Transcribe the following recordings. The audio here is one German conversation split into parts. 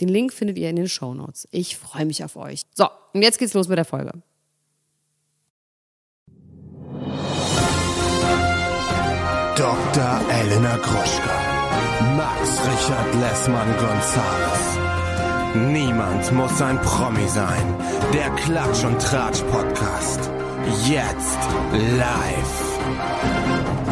Den Link findet ihr in den Show Notes. Ich freue mich auf euch. So, und jetzt geht's los mit der Folge. Dr. Elena Gruschka. Max Richard Lessmann Gonzales. Niemand muss ein Promi sein. Der Klatsch und Tratsch Podcast. Jetzt live.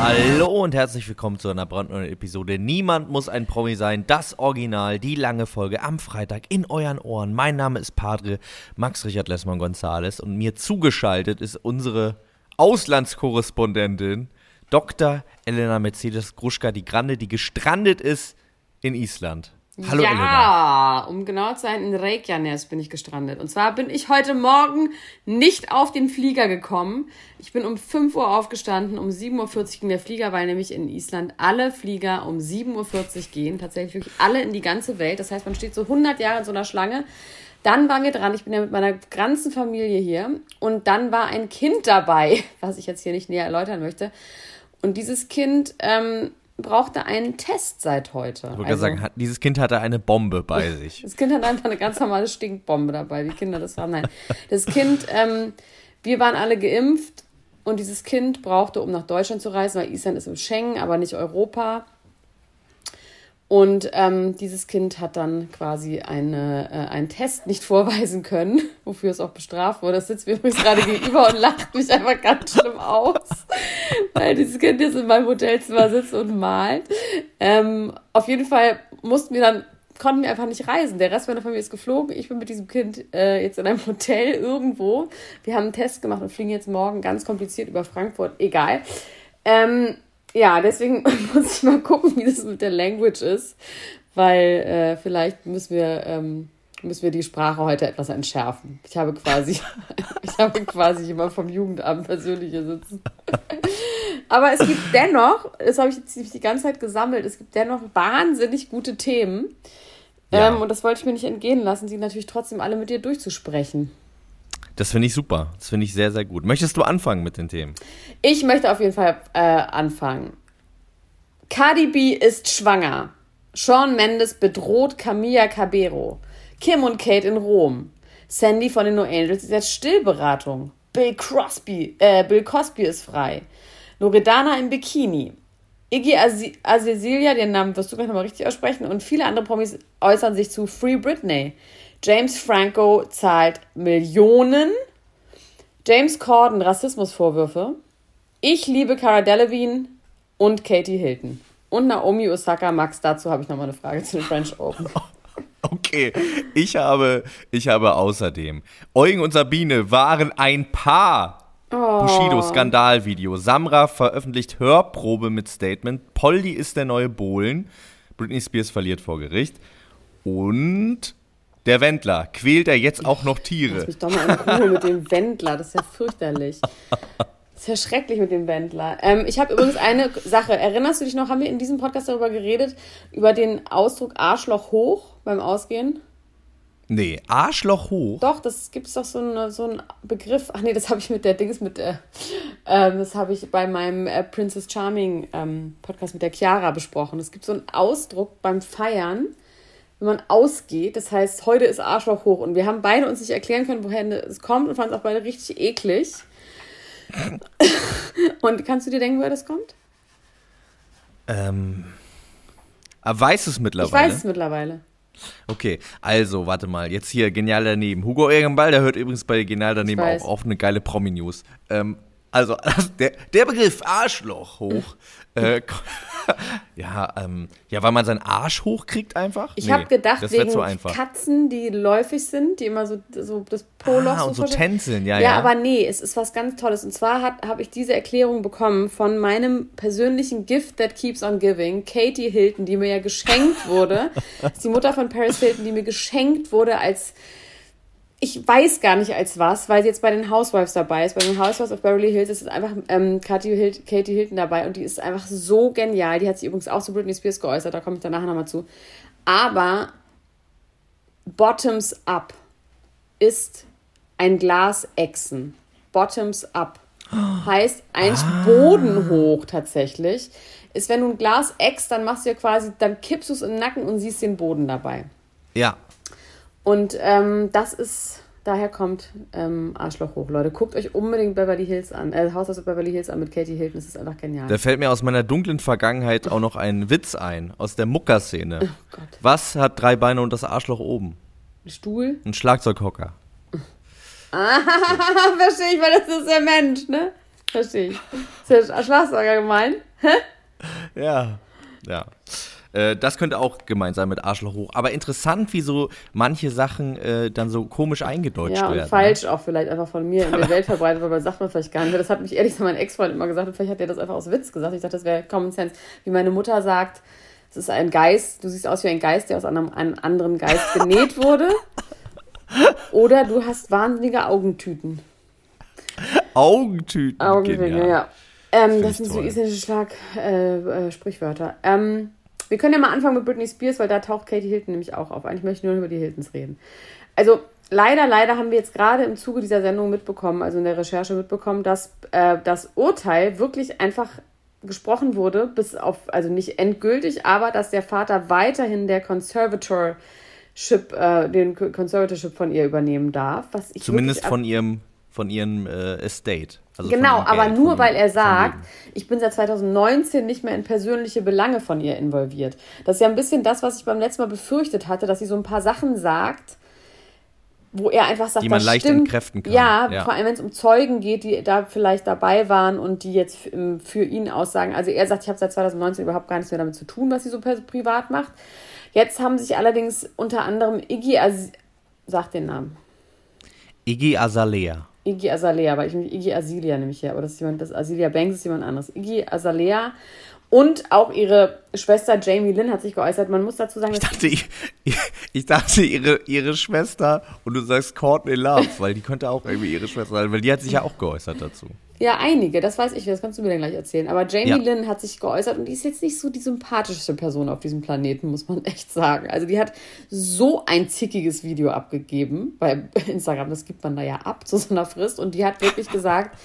Hallo und herzlich willkommen zu einer brandneuen Episode. Niemand muss ein Promi sein. Das Original, die lange Folge am Freitag in euren Ohren. Mein Name ist Padre Max Richard Lessmann Gonzales und mir zugeschaltet ist unsere Auslandskorrespondentin Dr. Elena Mercedes Gruschka, die Grande, die gestrandet ist in Island. Hallo ja, Elena. um genau zu sein, in Reykjanes bin ich gestrandet. Und zwar bin ich heute Morgen nicht auf den Flieger gekommen. Ich bin um 5 Uhr aufgestanden, um 7.40 Uhr ging der Flieger, weil nämlich in Island alle Flieger um 7.40 Uhr gehen. Tatsächlich wirklich alle in die ganze Welt. Das heißt, man steht so 100 Jahre in so einer Schlange. Dann waren wir dran, ich bin ja mit meiner ganzen Familie hier. Und dann war ein Kind dabei, was ich jetzt hier nicht näher erläutern möchte. Und dieses Kind ähm, brauchte einen Test seit heute. Ich wollte also, sagen, hat, dieses Kind hatte eine Bombe bei sich. Das Kind hat einfach eine ganz normale Stinkbombe dabei, wie Kinder das haben. Nein, das Kind, ähm, wir waren alle geimpft und dieses Kind brauchte, um nach Deutschland zu reisen, weil Island ist im Schengen, aber nicht Europa. Und ähm, dieses Kind hat dann quasi eine, äh, einen Test nicht vorweisen können, wofür es auch bestraft wurde. Das sitzt mir übrigens gerade gegenüber und lacht mich einfach ganz schlimm aus, weil dieses Kind jetzt in meinem Hotelzimmer sitzt und malt. Ähm, auf jeden Fall mussten wir dann, konnten wir einfach nicht reisen. Der Rest meiner Familie ist geflogen. Ich bin mit diesem Kind äh, jetzt in einem Hotel irgendwo. Wir haben einen Test gemacht und fliegen jetzt morgen ganz kompliziert über Frankfurt. Egal. Ähm, ja, deswegen muss ich mal gucken, wie das mit der Language ist, weil äh, vielleicht müssen wir, ähm, müssen wir die Sprache heute etwas entschärfen. Ich habe quasi, ich habe quasi jemand vom Jugendamt persönlich hier sitzen. Aber es gibt dennoch, das habe ich jetzt die ganze Zeit gesammelt, es gibt dennoch wahnsinnig gute Themen. Ja. Ähm, und das wollte ich mir nicht entgehen lassen, die natürlich trotzdem alle mit dir durchzusprechen. Das finde ich super. Das finde ich sehr, sehr gut. Möchtest du anfangen mit den Themen? Ich möchte auf jeden Fall äh, anfangen. Cardi B ist schwanger. Sean Mendes bedroht Camilla Cabero. Kim und Kate in Rom. Sandy von den No Angels ist jetzt Stillberatung. Bill Crosby, äh, Bill Cosby ist frei. Loredana im Bikini. Iggy Azalea, den Namen wirst du gleich nochmal richtig aussprechen, und viele andere Promis äußern sich zu Free Britney. James Franco zahlt Millionen. James Corden Rassismusvorwürfe. Ich liebe Cara Delevingne und Katie Hilton. Und Naomi Osaka. Max, dazu habe ich nochmal eine Frage zu den French Open. Okay, ich habe, ich habe außerdem Eugen und Sabine waren ein Paar. Oh. Bushido-Skandalvideo. Samra veröffentlicht Hörprobe mit Statement. Poldi ist der neue Bohlen. Britney Spears verliert vor Gericht. Und der Wendler, quält er jetzt auch noch Tiere? Lass mich doch mal in Ruhe mit dem Wendler, das ist ja fürchterlich. Das ist ja schrecklich mit dem Wendler. Ähm, ich habe übrigens eine Sache. Erinnerst du dich noch, haben wir in diesem Podcast darüber geredet, über den Ausdruck Arschloch hoch beim Ausgehen? Nee, Arschloch hoch? Doch, das gibt es doch so, eine, so einen Begriff. Ach nee, das habe ich mit der Dings, mit der, ähm, das habe ich bei meinem äh, Princess Charming ähm, Podcast mit der Chiara besprochen. Es gibt so einen Ausdruck beim Feiern, wenn man ausgeht. Das heißt, heute ist Arschloch hoch. Und wir haben beide uns nicht erklären können, woher es kommt und fanden es auch beide richtig eklig. und kannst du dir denken, woher das kommt? Ähm. Aber weiß es mittlerweile? Ich weiß es mittlerweile. Okay, also, warte mal, jetzt hier genial daneben. Hugo Ehrenball, der hört übrigens bei Genial daneben auch auf eine geile Promi-News. Ähm, Also der, der Begriff Arschloch hoch. Äh, ja, ähm, ja, weil man seinen Arsch hochkriegt einfach. Ich nee, habe gedacht, wegen so Katzen, die läufig sind, die immer so, so das Poloch ah, so, und so tänzeln, ja, ja. Ja, aber nee, es ist was ganz Tolles. Und zwar habe ich diese Erklärung bekommen von meinem persönlichen Gift that keeps on giving, Katie Hilton, die mir ja geschenkt wurde. das ist die Mutter von Paris Hilton, die mir geschenkt wurde als ich weiß gar nicht als was, weil sie jetzt bei den Housewives dabei ist. Bei den Housewives of Beverly Hills ist einfach ähm, Katie, Hil Katie Hilton dabei und die ist einfach so genial. Die hat sich übrigens auch zu Britney Spears geäußert, da komme ich danach nochmal zu. Aber Bottoms Up ist ein Glas Echsen. Bottoms Up heißt eigentlich ah. Boden hoch tatsächlich. Ist, wenn du ein Glas eckst, dann machst du ja quasi, dann kippst du es den Nacken und siehst den Boden dabei. Ja. Und ähm, das ist, daher kommt ähm, Arschloch hoch, Leute. Guckt euch unbedingt Beverly Hills an, äh, Haus aus Beverly Hills an mit Katie Hilton, das ist einfach genial. Da fällt mir aus meiner dunklen Vergangenheit auch noch ein Witz ein, aus der Mucker-Szene. Oh Was hat drei Beine und das Arschloch oben? Ein Stuhl? Ein Schlagzeughocker. Ah, verstehe ich, weil das ist der Mensch, ne? Verstehe ich. Ist der Schlagzeuger gemeint? Hä? Ja, ja. Äh, das könnte auch gemeint sein mit Arschloch hoch. Aber interessant, wie so manche Sachen äh, dann so komisch eingedeutscht ja, werden. Ja, falsch ne? auch vielleicht einfach von mir in der Welt verbreitet, weil man sagt man vielleicht gar nicht. Das hat mich ehrlich gesagt mein Ex-Freund immer gesagt und vielleicht hat er das einfach aus Witz gesagt. Ich dachte, das wäre Common Sense. Wie meine Mutter sagt, es ist ein Geist, du siehst aus wie ein Geist, der aus einem, einem anderen Geist genäht wurde. Oder du hast wahnsinnige Augentüten. Augentüten. Augentüten, ja. ja. Ähm, das sind so isländische Schlag, äh, äh, Sprichwörter. Ähm, wir können ja mal anfangen mit Britney Spears, weil da taucht Katie Hilton nämlich auch auf. Eigentlich möchte ich nur über die Hiltons reden. Also leider, leider haben wir jetzt gerade im Zuge dieser Sendung mitbekommen, also in der Recherche mitbekommen, dass äh, das Urteil wirklich einfach gesprochen wurde, bis auf, also nicht endgültig, aber dass der Vater weiterhin der Conservatorship, äh, den Conservatorship von ihr übernehmen darf. Was ich Zumindest von ihrem, von ihrem äh, Estate. Also genau, aber nur weil er sagt, ich bin seit 2019 nicht mehr in persönliche Belange von ihr involviert. Das ist ja ein bisschen das, was ich beim letzten Mal befürchtet hatte, dass sie so ein paar Sachen sagt, wo er einfach sagt, die man leicht stimmt. entkräften kann. Ja, ja. vor allem wenn es um Zeugen geht, die da vielleicht dabei waren und die jetzt für ihn aussagen. Also er sagt, ich habe seit 2019 überhaupt gar nichts mehr damit zu tun, was sie so privat macht. Jetzt haben sich allerdings unter anderem Iggy, Az sagt den Namen. Iggy Azalea. Iggy Azalea, weil ich nämlich Iggy Azilia nämlich her, aber das ist jemand, das Azilia Banks ist jemand anderes. Iggy Azalea und auch ihre Schwester Jamie Lynn hat sich geäußert. Man muss dazu sagen, ich dachte, ich, ich, dachte ihre, ihre Schwester und du sagst Courtney Love, weil die könnte auch irgendwie ihre Schwester sein, weil die hat sich ja auch geäußert dazu. Ja, einige, das weiß ich, das kannst du mir dann gleich erzählen. Aber Jamie ja. Lynn hat sich geäußert und die ist jetzt nicht so die sympathischste Person auf diesem Planeten, muss man echt sagen. Also die hat so ein zickiges Video abgegeben bei Instagram, das gibt man da ja ab zu so einer Frist und die hat wirklich gesagt,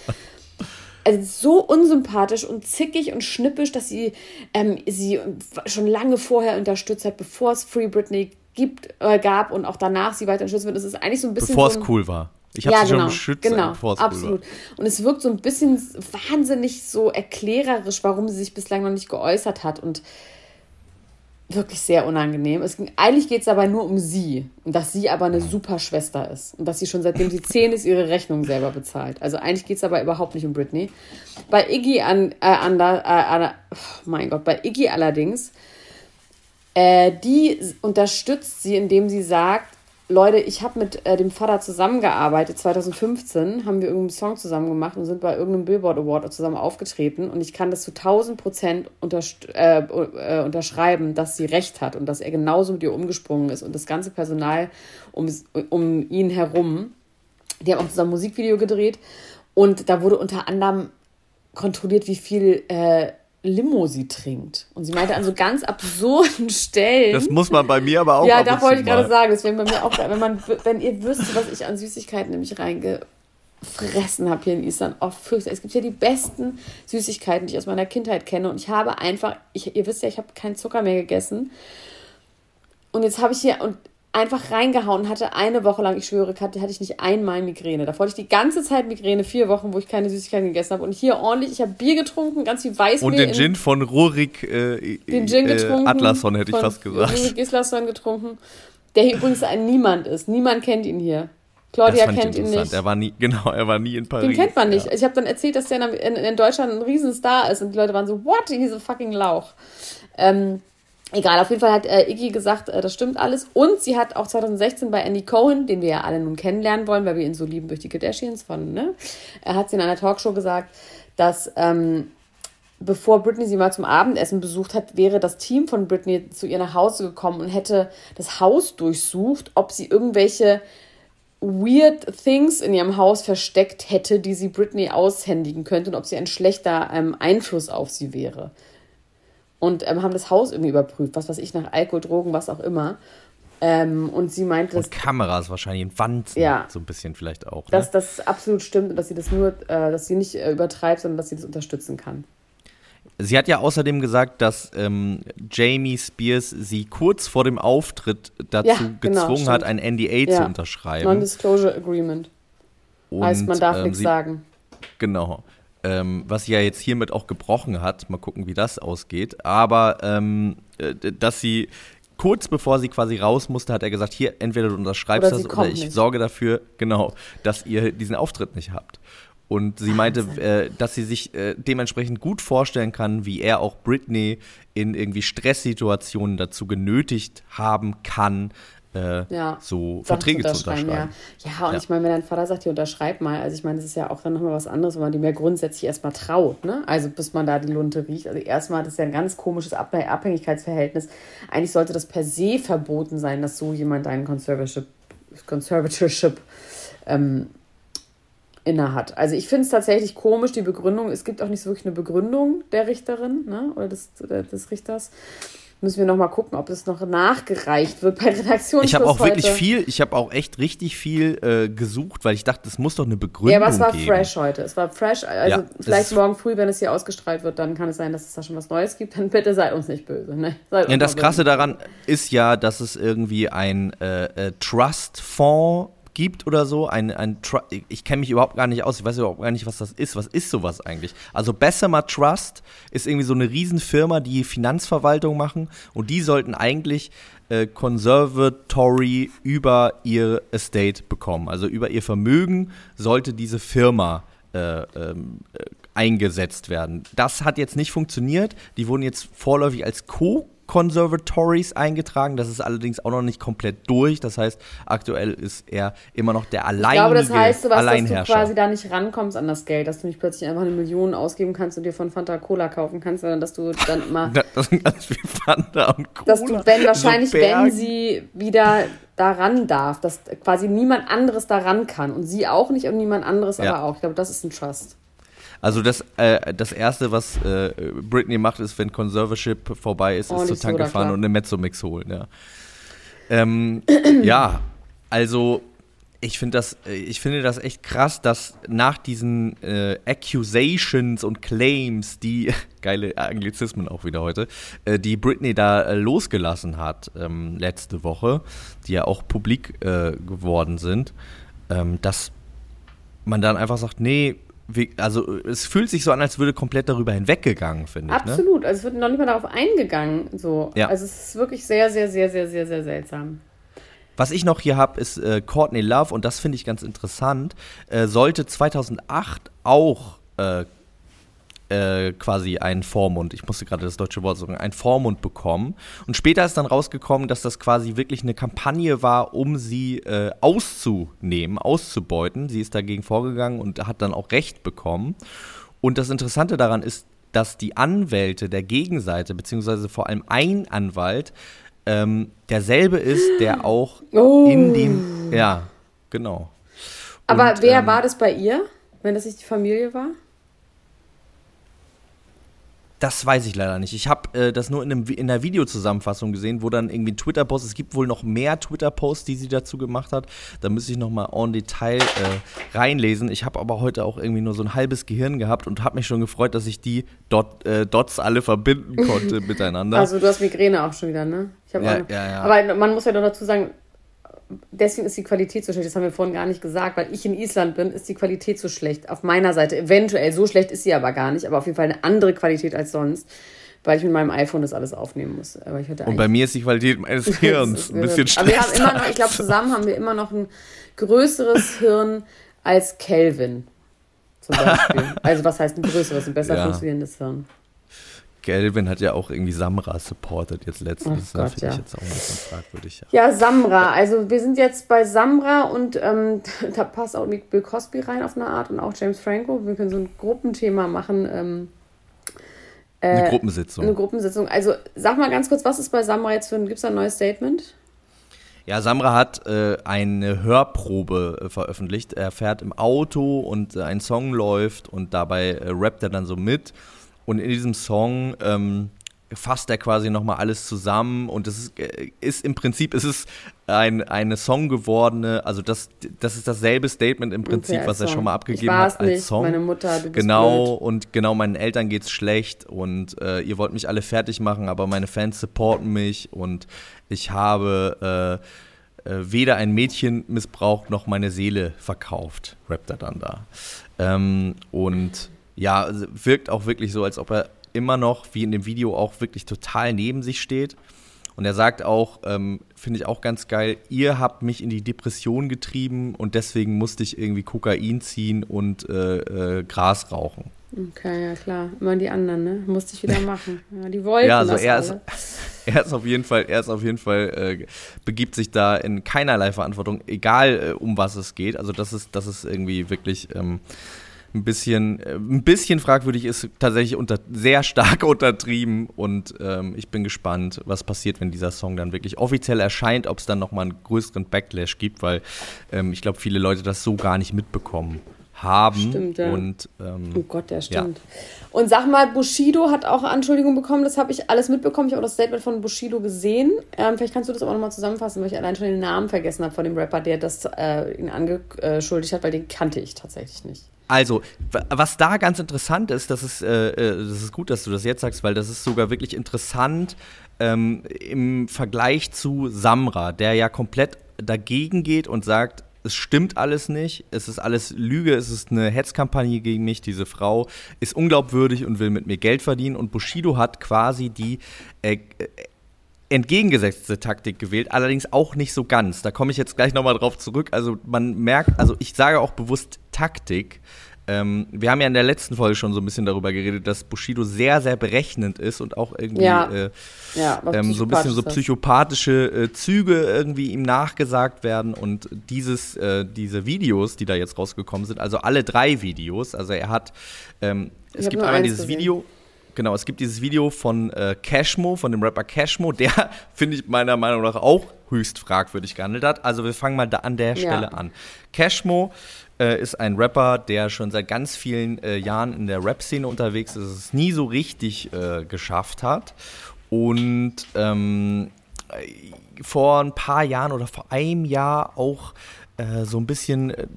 also so unsympathisch und zickig und schnippisch, dass sie ähm, sie schon lange vorher unterstützt hat, bevor es Free Britney gibt, äh, gab und auch danach sie weiter unterstützt wird. Das ist eigentlich so ein bisschen. Bevor so es cool war. Ich habe ja, sie genau, schon beschützt, genau, es absolut. Und es wirkt so ein bisschen wahnsinnig so erklärerisch, warum sie sich bislang noch nicht geäußert hat. Und wirklich sehr unangenehm. Es ging, eigentlich geht es aber nur um sie und dass sie aber eine super Schwester ist und dass sie schon seitdem sie zehn ist ihre Rechnung selber bezahlt. Also eigentlich geht es aber überhaupt nicht um Britney. Bei Iggy an, äh, an, äh, an oh mein Gott, bei Iggy allerdings, äh, die unterstützt sie, indem sie sagt, Leute, ich habe mit äh, dem Vater zusammengearbeitet. 2015 haben wir irgendeinen Song zusammen gemacht und sind bei irgendeinem Billboard Award zusammen aufgetreten. Und ich kann das zu 1000 Prozent äh, äh, unterschreiben, dass sie recht hat und dass er genauso mit ihr umgesprungen ist und das ganze Personal um, um ihn herum. Die haben auch zusammen ein Musikvideo gedreht und da wurde unter anderem kontrolliert, wie viel äh, Limo sie trinkt. Und sie meinte an so ganz absurden Stellen. Das muss man bei mir aber auch. Ja, da wollte ich gerade sagen. Deswegen bei mir auch, wenn man, wenn ihr wüsstet, was ich an Süßigkeiten nämlich reingefressen habe hier in Island, oh, fürchterlich. Es gibt ja die besten Süßigkeiten, die ich aus meiner Kindheit kenne. Und ich habe einfach, ich, ihr wisst ja, ich habe keinen Zucker mehr gegessen. Und jetzt habe ich hier, und einfach reingehauen, hatte eine Woche lang, ich schwöre, hatte, hatte ich nicht einmal Migräne. Davor hatte ich die ganze Zeit Migräne, vier Wochen, wo ich keine Süßigkeiten gegessen habe. Und hier ordentlich, ich habe Bier getrunken, ganz viel Weißbier. Und den Gin von Rurik äh, den Gin äh, getrunken, Atlasson, hätte ich fast gesagt. Rurik Islasson getrunken, der hier übrigens ein Niemand ist. Niemand kennt ihn hier. Claudia kennt ihn nicht. Er war nie, genau, er war nie in Paris. Den kennt man nicht. Ja. Ich habe dann erzählt, dass der in, in, Deutschland ein Riesenstar ist und die Leute waren so, what? He's a fucking Lauch. Ähm, egal, auf jeden Fall hat äh, Iggy gesagt, äh, das stimmt alles. Und sie hat auch 2016 bei Andy Cohen, den wir ja alle nun kennenlernen wollen, weil wir ihn so lieben durch die Kardashians von, ne? Er hat sie in einer Talkshow gesagt, dass ähm, bevor Britney sie mal zum Abendessen besucht hat, wäre das Team von Britney zu ihr nach Hause gekommen und hätte das Haus durchsucht, ob sie irgendwelche weird things in ihrem Haus versteckt hätte, die sie Britney aushändigen könnte und ob sie ein schlechter ähm, Einfluss auf sie wäre. Und ähm, haben das Haus irgendwie überprüft, was weiß ich, nach Alkohol, Drogen, was auch immer. Ähm, und sie meinte, und Kameras wahrscheinlich in Wand, ja, so ein bisschen vielleicht auch. Ne? Dass das absolut stimmt und dass sie das nur, äh, dass sie nicht äh, übertreibt, sondern dass sie das unterstützen kann. Sie hat ja außerdem gesagt, dass ähm, Jamie Spears sie kurz vor dem Auftritt dazu ja, genau, gezwungen hat, ein NDA ja. zu unterschreiben. Non-Disclosure Agreement. Und, heißt, man darf ähm, nichts sagen. Genau. Ähm, was sie ja jetzt hiermit auch gebrochen hat. Mal gucken, wie das ausgeht. Aber ähm, äh, dass sie kurz bevor sie quasi raus musste, hat er gesagt: Hier, entweder du unterschreibst oder das oder ich nicht. sorge dafür, genau, dass ihr diesen Auftritt nicht habt. Und sie meinte, äh, dass sie sich äh, dementsprechend gut vorstellen kann, wie er auch Britney in irgendwie Stresssituationen dazu genötigt haben kann, äh, ja, so Verträge zu unterschreiben. Ja, ja und ja. ich meine, wenn dein Vater sagt, hier unterschreib mal, also ich meine, das ist ja auch dann nochmal was anderes, wenn man dem ja grundsätzlich erstmal traut, ne? Also bis man da die Lunte riecht. Also erstmal, das ist ja ein ganz komisches Abhängigkeitsverhältnis. Eigentlich sollte das per se verboten sein, dass so jemand einen Conservatorship, Conservatorship ähm, innehat. Also ich finde es tatsächlich komisch, die Begründung. Es gibt auch nicht so wirklich eine Begründung der Richterin ne, oder des, des Richters. Müssen wir noch mal gucken, ob es noch nachgereicht wird bei Redaktion. Ich habe auch heute. wirklich viel, ich habe auch echt richtig viel äh, gesucht, weil ich dachte, es muss doch eine Begründung geben. Ja, aber es war geben. fresh heute. Es war fresh. Also ja, vielleicht morgen früh, wenn es hier ausgestrahlt wird, dann kann es sein, dass es da schon was Neues gibt. Dann bitte seid uns nicht böse. Ne? ja, das Krasse daran ist ja, dass es irgendwie ein äh, äh, Trust-Fonds gibt oder so. Ein, ein ich kenne mich überhaupt gar nicht aus, ich weiß überhaupt gar nicht, was das ist. Was ist sowas eigentlich? Also Bessemer Trust ist irgendwie so eine Riesenfirma, die Finanzverwaltung machen und die sollten eigentlich äh, Conservatory über ihr Estate bekommen. Also über ihr Vermögen sollte diese Firma äh, ähm, äh, eingesetzt werden. Das hat jetzt nicht funktioniert. Die wurden jetzt vorläufig als Co Conservatories eingetragen. Das ist allerdings auch noch nicht komplett durch. Das heißt, aktuell ist er immer noch der alleinige Ich glaube, das heißt sowas, dass du quasi da nicht rankommst an das Geld, dass du nicht plötzlich einfach eine Million ausgeben kannst und dir von Fanta Cola kaufen kannst, sondern dass du dann immer. das sind ganz viel Fanta und Cola. Dass du, wenn wahrscheinlich, so wenn sie wieder daran darf, dass quasi niemand anderes daran kann und sie auch nicht und niemand anderes ja. aber auch. Ich glaube, das ist ein Trust. Also das, äh, das Erste, was äh, Britney macht, ist, wenn Conservatorship vorbei ist, oh, ist zur Tanke fahren und eine Mezzo-Mix holen. Ja, ähm, ja also ich finde das, ich finde das echt krass, dass nach diesen äh, Accusations und Claims, die geile Anglizismen auch wieder heute, äh, die Britney da äh, losgelassen hat ähm, letzte Woche, die ja auch publik äh, geworden sind, ähm, dass man dann einfach sagt, nee, also es fühlt sich so an, als würde komplett darüber hinweggegangen, finde ich. Ne? Absolut, ne? also es wird noch nicht mal darauf eingegangen. So. Ja. Also es ist wirklich sehr, sehr, sehr, sehr, sehr, sehr seltsam. Was ich noch hier habe, ist äh, Courtney Love und das finde ich ganz interessant. Äh, sollte 2008 auch äh, äh, quasi einen Vormund, ich musste gerade das deutsche Wort sagen, einen Vormund bekommen. Und später ist dann rausgekommen, dass das quasi wirklich eine Kampagne war, um sie äh, auszunehmen, auszubeuten. Sie ist dagegen vorgegangen und hat dann auch Recht bekommen. Und das Interessante daran ist, dass die Anwälte der Gegenseite, beziehungsweise vor allem ein Anwalt, ähm, derselbe ist, der auch oh. in dem. Ja, genau. Aber und, wer ähm, war das bei ihr, wenn das nicht die Familie war? Das weiß ich leider nicht. Ich habe äh, das nur in, einem, in einer Videozusammenfassung gesehen, wo dann irgendwie ein Twitter-Post, es gibt wohl noch mehr Twitter-Posts, die sie dazu gemacht hat. Da müsste ich nochmal en Detail äh, reinlesen. Ich habe aber heute auch irgendwie nur so ein halbes Gehirn gehabt und habe mich schon gefreut, dass ich die Dot, äh, Dots alle verbinden konnte miteinander. Also du hast Migräne auch schon wieder, ne? Ja, ja, ja. Aber man muss ja doch dazu sagen, deswegen ist die Qualität so schlecht. Das haben wir vorhin gar nicht gesagt, weil ich in Island bin, ist die Qualität so schlecht. Auf meiner Seite eventuell so schlecht ist sie aber gar nicht, aber auf jeden Fall eine andere Qualität als sonst. weil ich mit meinem iPhone das alles aufnehmen muss. Aber ich hatte Und bei mir ist die Qualität meines Hirns ein bisschen schlechter. Aber wir haben immer noch, ich glaube, zusammen haben wir immer noch ein größeres Hirn als Kelvin. Zum Beispiel. also was heißt ein größeres, ein besser ja. funktionierendes Hirn? Gelvin hat ja auch irgendwie Samra supported jetzt letztens. Oh Gott, ja. ich jetzt auch ein bisschen fragwürdig. Ja. ja, Samra. Also wir sind jetzt bei Samra und ähm, da passt auch Bill Cosby rein auf eine Art und auch James Franco. Wir können so ein Gruppenthema machen. Ähm, äh, eine Gruppensitzung. Eine Gruppensitzung. Also sag mal ganz kurz, was ist bei Samra jetzt für ein, gibt es da ein neues Statement? Ja, Samra hat äh, eine Hörprobe äh, veröffentlicht. Er fährt im Auto und äh, ein Song läuft und dabei äh, rappt er dann so mit. Und in diesem Song ähm, fasst er quasi nochmal alles zusammen und es ist, äh, ist, im Prinzip, es ist ein, eine Song gewordene, also das, das ist dasselbe Statement im Prinzip, okay, was er schon mal abgegeben hat als nicht. Song. Meine Mutter, du bist Genau, blöd. und genau, meinen Eltern geht's schlecht und äh, ihr wollt mich alle fertig machen, aber meine Fans supporten mich und ich habe äh, äh, weder ein Mädchen missbraucht noch meine Seele verkauft, rappt er dann da. Ähm, und ja, also wirkt auch wirklich so, als ob er immer noch, wie in dem Video, auch wirklich total neben sich steht. Und er sagt auch, ähm, finde ich auch ganz geil, ihr habt mich in die Depression getrieben und deswegen musste ich irgendwie Kokain ziehen und äh, äh, Gras rauchen. Okay, ja klar. Immer die anderen, ne? Musste ich wieder machen. Ja, die wollten ja, also das er alle. ist, er ist auf jeden Fall, er ist auf jeden Fall, äh, begibt sich da in keinerlei Verantwortung, egal äh, um was es geht. Also das ist, das ist irgendwie wirklich ähm, ein bisschen, äh, ein bisschen fragwürdig ist, tatsächlich unter, sehr stark untertrieben und ähm, ich bin gespannt, was passiert, wenn dieser Song dann wirklich offiziell erscheint, ob es dann nochmal einen größeren Backlash gibt, weil ähm, ich glaube, viele Leute das so gar nicht mitbekommen haben. Stimmt, ja. Und, ähm, oh Gott, der stimmt. Ja. Und sag mal, Bushido hat auch Anschuldigungen bekommen, das habe ich alles mitbekommen. Ich habe auch das Statement von Bushido gesehen. Ähm, vielleicht kannst du das aber nochmal zusammenfassen, weil ich allein schon den Namen vergessen habe von dem Rapper, der das äh, ihn angeschuldigt hat, weil den kannte ich tatsächlich nicht. Also, was da ganz interessant ist, das ist, äh, äh, das ist gut, dass du das jetzt sagst, weil das ist sogar wirklich interessant ähm, im Vergleich zu Samra, der ja komplett dagegen geht und sagt, es stimmt alles nicht, es ist alles Lüge, es ist eine Hetzkampagne gegen mich, diese Frau ist unglaubwürdig und will mit mir Geld verdienen. Und Bushido hat quasi die äh, entgegengesetzte Taktik gewählt, allerdings auch nicht so ganz. Da komme ich jetzt gleich nochmal drauf zurück. Also man merkt, also ich sage auch bewusst Taktik. Ähm, wir haben ja in der letzten Folge schon so ein bisschen darüber geredet, dass Bushido sehr, sehr berechnend ist und auch irgendwie ja. Äh, ja, ähm, so ein bisschen so psychopathische äh, Züge irgendwie ihm nachgesagt werden. Und dieses, äh, diese Videos, die da jetzt rausgekommen sind, also alle drei Videos, also er hat, ähm, es gibt einmal dieses gesehen. Video, Genau, es gibt dieses Video von äh, Cashmo, von dem Rapper Cashmo, der, finde ich meiner Meinung nach, auch höchst fragwürdig gehandelt hat. Also wir fangen mal da an der Stelle ja. an. Cashmo äh, ist ein Rapper, der schon seit ganz vielen äh, Jahren in der Rap-Szene unterwegs ist, es nie so richtig äh, geschafft hat. Und ähm, vor ein paar Jahren oder vor einem Jahr auch äh, so ein bisschen äh,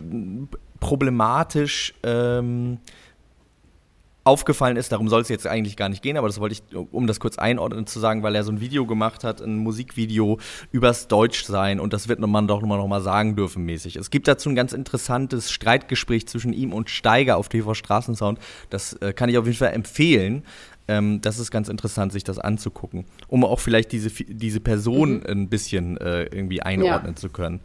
problematisch ähm, aufgefallen ist, darum soll es jetzt eigentlich gar nicht gehen, aber das wollte ich, um das kurz einordnen zu sagen, weil er so ein Video gemacht hat, ein Musikvideo übers Deutschsein und das wird man doch nochmal noch mal sagen dürfen mäßig. Es gibt dazu ein ganz interessantes Streitgespräch zwischen ihm und Steiger auf TV Straßensound. Das äh, kann ich auf jeden Fall empfehlen. Ähm, das ist ganz interessant, sich das anzugucken, um auch vielleicht diese, diese Person mhm. ein bisschen äh, irgendwie einordnen ja. zu können.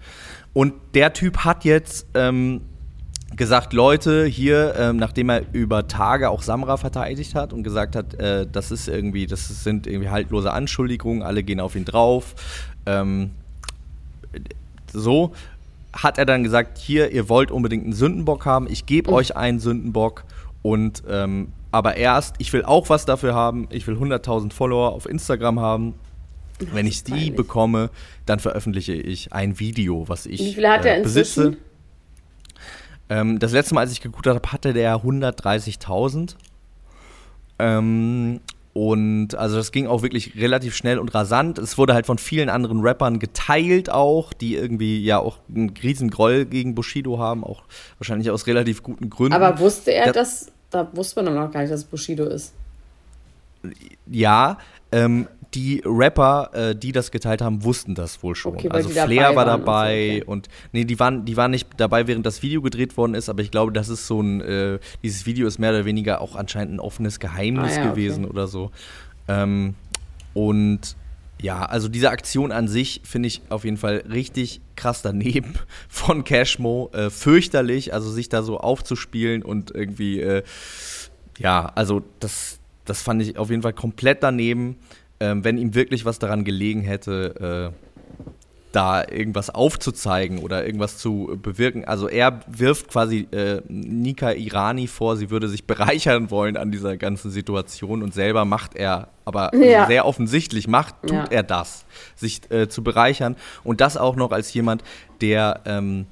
Und der Typ hat jetzt ähm, gesagt, Leute, hier, ähm, nachdem er über Tage auch Samra verteidigt hat und gesagt hat, äh, das ist irgendwie, das sind irgendwie haltlose Anschuldigungen, alle gehen auf ihn drauf. Ähm, so hat er dann gesagt, hier, ihr wollt unbedingt einen Sündenbock haben, ich gebe mhm. euch einen Sündenbock und ähm, aber erst, ich will auch was dafür haben, ich will 100.000 Follower auf Instagram haben. Wenn ich die peinlich. bekomme, dann veröffentliche ich ein Video, was ich Wie viel hat er äh, besitze. Ähm, das letzte Mal, als ich geguckt habe, hatte der 130.000. Ähm, und also das ging auch wirklich relativ schnell und rasant. Es wurde halt von vielen anderen Rappern geteilt auch, die irgendwie ja auch einen riesen Groll gegen Bushido haben, auch wahrscheinlich aus relativ guten Gründen. Aber wusste er, das, dass, da wusste man noch gar nicht, dass es Bushido ist. Ja, ähm, die Rapper, äh, die das geteilt haben, wussten das wohl schon. Okay, also Flair war dabei und, so, okay. und, nee, die waren, die waren nicht dabei, während das Video gedreht worden ist, aber ich glaube, das ist so ein, äh, dieses Video ist mehr oder weniger auch anscheinend ein offenes Geheimnis ah, ja, gewesen okay. oder so. Ähm, und ja, also diese Aktion an sich finde ich auf jeden Fall richtig krass daneben von Cashmo. Äh, fürchterlich, also sich da so aufzuspielen und irgendwie, äh, ja, also das, das fand ich auf jeden Fall komplett daneben. Ähm, wenn ihm wirklich was daran gelegen hätte, äh, da irgendwas aufzuzeigen oder irgendwas zu bewirken. Also er wirft quasi äh, Nika Irani vor, sie würde sich bereichern wollen an dieser ganzen Situation und selber macht er, aber ja. sehr offensichtlich macht, tut ja. er das, sich äh, zu bereichern und das auch noch als jemand, der ähm,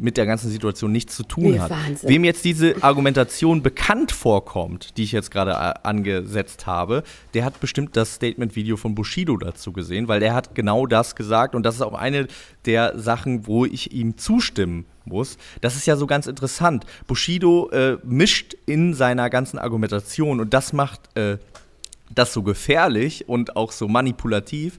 mit der ganzen Situation nichts zu tun nee, hat. Wahnsinn. Wem jetzt diese Argumentation bekannt vorkommt, die ich jetzt gerade äh, angesetzt habe, der hat bestimmt das Statement-Video von Bushido dazu gesehen, weil der hat genau das gesagt und das ist auch eine der Sachen, wo ich ihm zustimmen muss. Das ist ja so ganz interessant. Bushido äh, mischt in seiner ganzen Argumentation und das macht äh, das so gefährlich und auch so manipulativ,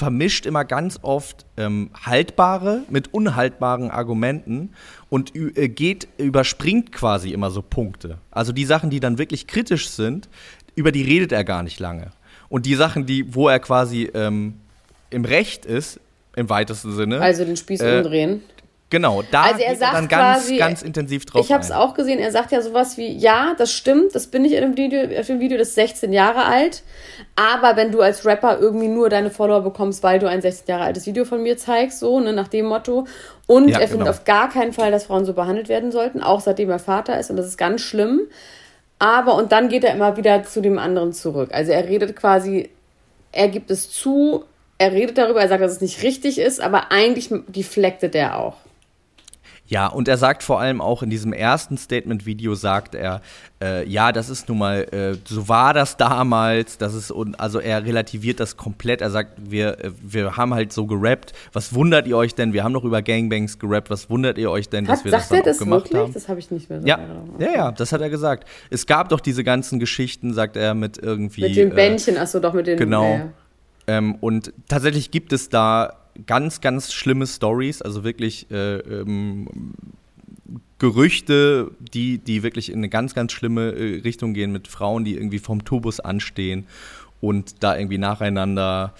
vermischt immer ganz oft ähm, haltbare mit unhaltbaren Argumenten und äh, geht, überspringt quasi immer so Punkte. Also die Sachen, die dann wirklich kritisch sind, über die redet er gar nicht lange. Und die Sachen, die, wo er quasi ähm, im Recht ist, im weitesten Sinne. Also den Spieß äh, umdrehen. Genau, da also er sagt dann ganz, quasi, ganz intensiv drauf. Ich habe es auch gesehen, er sagt ja sowas wie, ja, das stimmt, das bin ich in dem Video, auf dem Video, das ist 16 Jahre alt, aber wenn du als Rapper irgendwie nur deine Follower bekommst, weil du ein 16 Jahre altes Video von mir zeigst, so, ne, nach dem Motto. Und ja, er findet genau. auf gar keinen Fall, dass Frauen so behandelt werden sollten, auch seitdem er Vater ist und das ist ganz schlimm. Aber, und dann geht er immer wieder zu dem anderen zurück. Also er redet quasi, er gibt es zu, er redet darüber, er sagt, dass es nicht richtig ist, aber eigentlich deflectet er auch. Ja, und er sagt vor allem auch in diesem ersten Statement-Video, sagt er, äh, ja, das ist nun mal, äh, so war das damals, das ist, und also er relativiert das komplett, er sagt, wir, äh, wir haben halt so gerappt, was wundert ihr euch denn, wir haben noch über Gangbangs gerappt, was wundert ihr euch denn, dass hat, wir das dann auch das gemacht wirklich? haben? Das habe ich nicht mehr so ja. ja, ja, das hat er gesagt. Es gab doch diese ganzen Geschichten, sagt er, mit irgendwie. Mit den äh, Bändchen, achso, doch mit den. Genau. Ähm, und tatsächlich gibt es da ganz, ganz schlimme Stories, also wirklich äh, ähm, Gerüchte, die, die wirklich in eine ganz, ganz schlimme äh, Richtung gehen mit Frauen, die irgendwie vom Turbus anstehen und da irgendwie nacheinander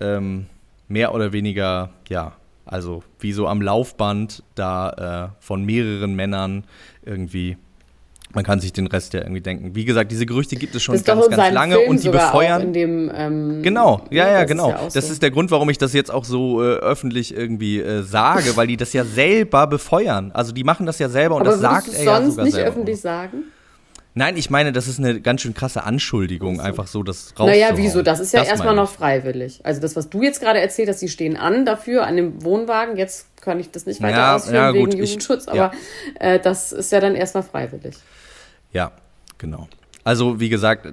ähm, mehr oder weniger, ja, also wie so am Laufband da äh, von mehreren Männern irgendwie man kann sich den Rest ja irgendwie denken. Wie gesagt, diese Gerüchte gibt es schon ganz, ganz lange Film und die befeuern. Dem, ähm, genau, ja, ja, genau. Ist ja das so. ist der Grund, warum ich das jetzt auch so äh, öffentlich irgendwie äh, sage, weil die das ja selber befeuern. Also die machen das ja selber und Aber das sagt er ja sogar nicht selber. öffentlich sagen? Nein, ich meine, das ist eine ganz schön krasse Anschuldigung, so. einfach so das rauszuhauen. Naja, wieso? Das ist ja das erstmal noch freiwillig. Also das, was du jetzt gerade erzählt hast, die stehen an dafür, an dem Wohnwagen. Jetzt kann ich das nicht weiter ja, ausführen ja, wegen Jugendschutz, ich, aber ja. äh, das ist ja dann erstmal freiwillig. Ja, genau. Also wie gesagt,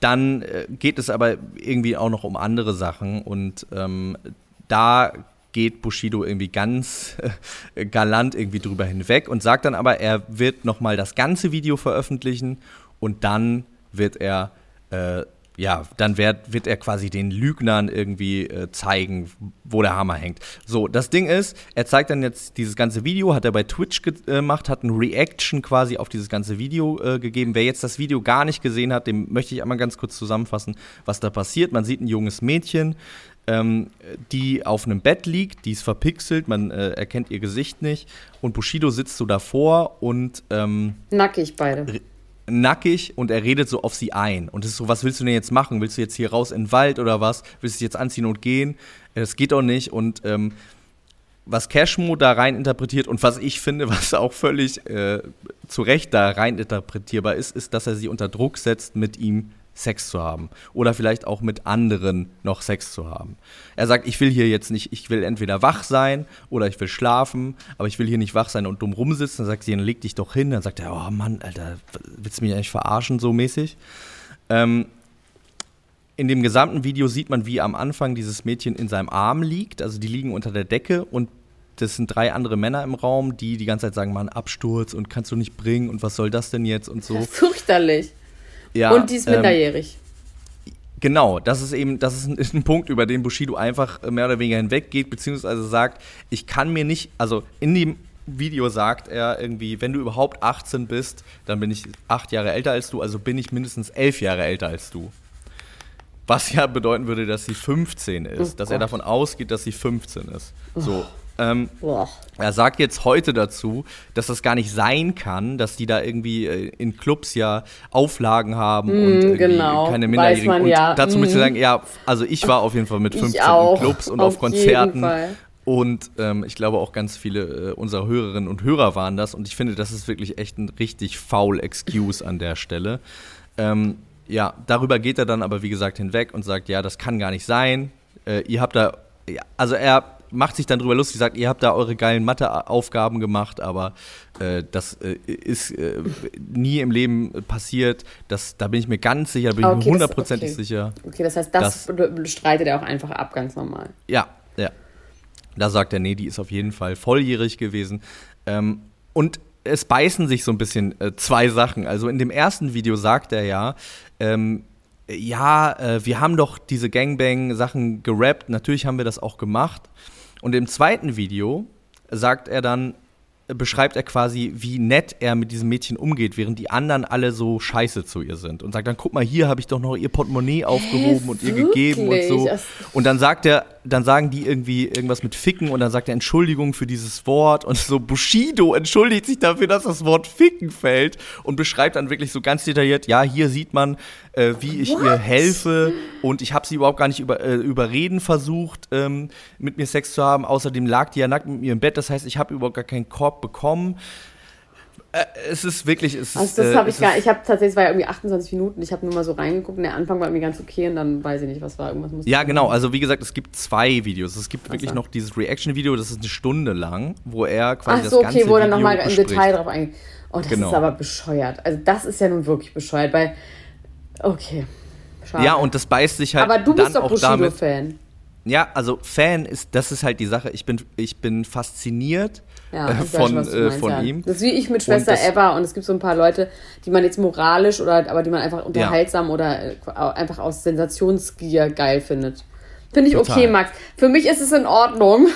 dann äh, geht es aber irgendwie auch noch um andere Sachen und ähm, da geht Bushido irgendwie ganz äh, galant irgendwie drüber hinweg und sagt dann aber, er wird nochmal das ganze Video veröffentlichen und dann wird er äh, ja, dann wird, wird er quasi den Lügnern irgendwie äh, zeigen, wo der Hammer hängt. So, das Ding ist, er zeigt dann jetzt dieses ganze Video, hat er bei Twitch gemacht, hat ein Reaction quasi auf dieses ganze Video äh, gegeben. Wer jetzt das Video gar nicht gesehen hat, dem möchte ich einmal ganz kurz zusammenfassen, was da passiert. Man sieht ein junges Mädchen, ähm, die auf einem Bett liegt, die ist verpixelt, man äh, erkennt ihr Gesicht nicht und Bushido sitzt so davor und ähm, nackig beide nackig und er redet so auf sie ein. Und es ist so, was willst du denn jetzt machen? Willst du jetzt hier raus in den Wald oder was? Willst du dich jetzt anziehen und gehen? Das geht doch nicht. Und ähm, was Cashmo da rein interpretiert und was ich finde, was auch völlig äh, zu Recht da rein interpretierbar ist, ist, dass er sie unter Druck setzt, mit ihm Sex zu haben. Oder vielleicht auch mit anderen noch Sex zu haben. Er sagt, ich will hier jetzt nicht, ich will entweder wach sein oder ich will schlafen, aber ich will hier nicht wach sein und dumm rumsitzen. Dann sagt sie, dann leg dich doch hin. Dann sagt er, oh Mann, Alter, willst du mich eigentlich verarschen, so mäßig? Ähm, in dem gesamten Video sieht man, wie am Anfang dieses Mädchen in seinem Arm liegt. Also die liegen unter der Decke und das sind drei andere Männer im Raum, die die ganze Zeit sagen, Mann, Absturz und kannst du nicht bringen und was soll das denn jetzt und so. Fürchterlich. Ja, und die ist ähm, minderjährig. Ähm, genau, das ist eben, das ist ein, ist ein, Punkt, über den Bushido einfach mehr oder weniger hinweggeht, beziehungsweise sagt, ich kann mir nicht, also in dem Video sagt er irgendwie, wenn du überhaupt 18 bist, dann bin ich acht Jahre älter als du, also bin ich mindestens elf Jahre älter als du. was ja bedeuten würde, dass sie 15 ist, oh dass Gott. er davon ausgeht, dass sie 15 ist. So. Ähm, er sagt jetzt heute dazu, dass das gar nicht sein kann, dass die da irgendwie äh, in Clubs ja Auflagen haben mm, und genau. keine Minderjährigen. und ja. dazu mm. muss ich sagen, ja, also ich war auf jeden Fall mit 15 in Clubs und auf, auf Konzerten. Und ähm, ich glaube auch ganz viele äh, unserer Hörerinnen und Hörer waren das. Und ich finde, das ist wirklich echt ein richtig faul Excuse an der Stelle. Ähm, ja, darüber geht er dann aber, wie gesagt, hinweg und sagt, ja, das kann gar nicht sein. Äh, ihr habt da, ja, also er macht sich dann drüber lustig, sagt, ihr habt da eure geilen Matheaufgaben gemacht, aber äh, das äh, ist äh, nie im Leben passiert. Das, da bin ich mir ganz sicher, da bin okay, ich mir hundertprozentig okay. sicher. Okay, das heißt, das bestreitet er auch einfach ab, ganz normal. Ja, ja. Da sagt er, nee, die ist auf jeden Fall volljährig gewesen. Ähm, und es beißen sich so ein bisschen äh, zwei Sachen. Also in dem ersten Video sagt er ja, ähm, ja, äh, wir haben doch diese Gangbang-Sachen gerappt, natürlich haben wir das auch gemacht. Und im zweiten Video sagt er dann, beschreibt er quasi, wie nett er mit diesem Mädchen umgeht, während die anderen alle so scheiße zu ihr sind. Und sagt dann, guck mal, hier habe ich doch noch ihr Portemonnaie aufgehoben Hä, und ihr gegeben und so. Und dann sagt er, dann sagen die irgendwie irgendwas mit Ficken und dann sagt er Entschuldigung für dieses Wort und so Bushido entschuldigt sich dafür, dass das Wort Ficken fällt und beschreibt dann wirklich so ganz detailliert, ja, hier sieht man, äh, wie ich What? ihr helfe und ich habe sie überhaupt gar nicht über, äh, überreden versucht, ähm, mit mir Sex zu haben. Außerdem lag die ja nackt mit mir im Bett, das heißt, ich habe überhaupt gar keinen Korb bekommen. Äh, es ist wirklich. Es also, das habe äh, ich gar Ich habe tatsächlich, es war ja irgendwie 28 Minuten. Ich habe nur mal so reingeguckt und der Anfang war irgendwie ganz okay und dann weiß ich nicht, was war. Irgendwas musste Ja, genau. Also, wie gesagt, es gibt zwei Videos. Es gibt was wirklich noch dieses Reaction-Video, das ist eine Stunde lang, wo er quasi Ach so, das ganze okay, wo er dann nochmal im Detail drauf eingeht. Oh, das genau. ist aber bescheuert. Also, das ist ja nun wirklich bescheuert, weil. Okay. Schade. Ja, und das beißt sich halt. Aber du bist doch Bushido-Fan. Ja, also Fan ist, das ist halt die Sache. Ich bin, ich bin fasziniert ja, äh, von, weiß, äh, von ja. ihm. Das ist wie ich mit Schwester Eva und es gibt so ein paar Leute, die man jetzt moralisch oder aber die man einfach unterhaltsam ja. oder äh, einfach aus Sensationsgier geil findet. Finde ich Total. okay, Max. Für mich ist es in Ordnung.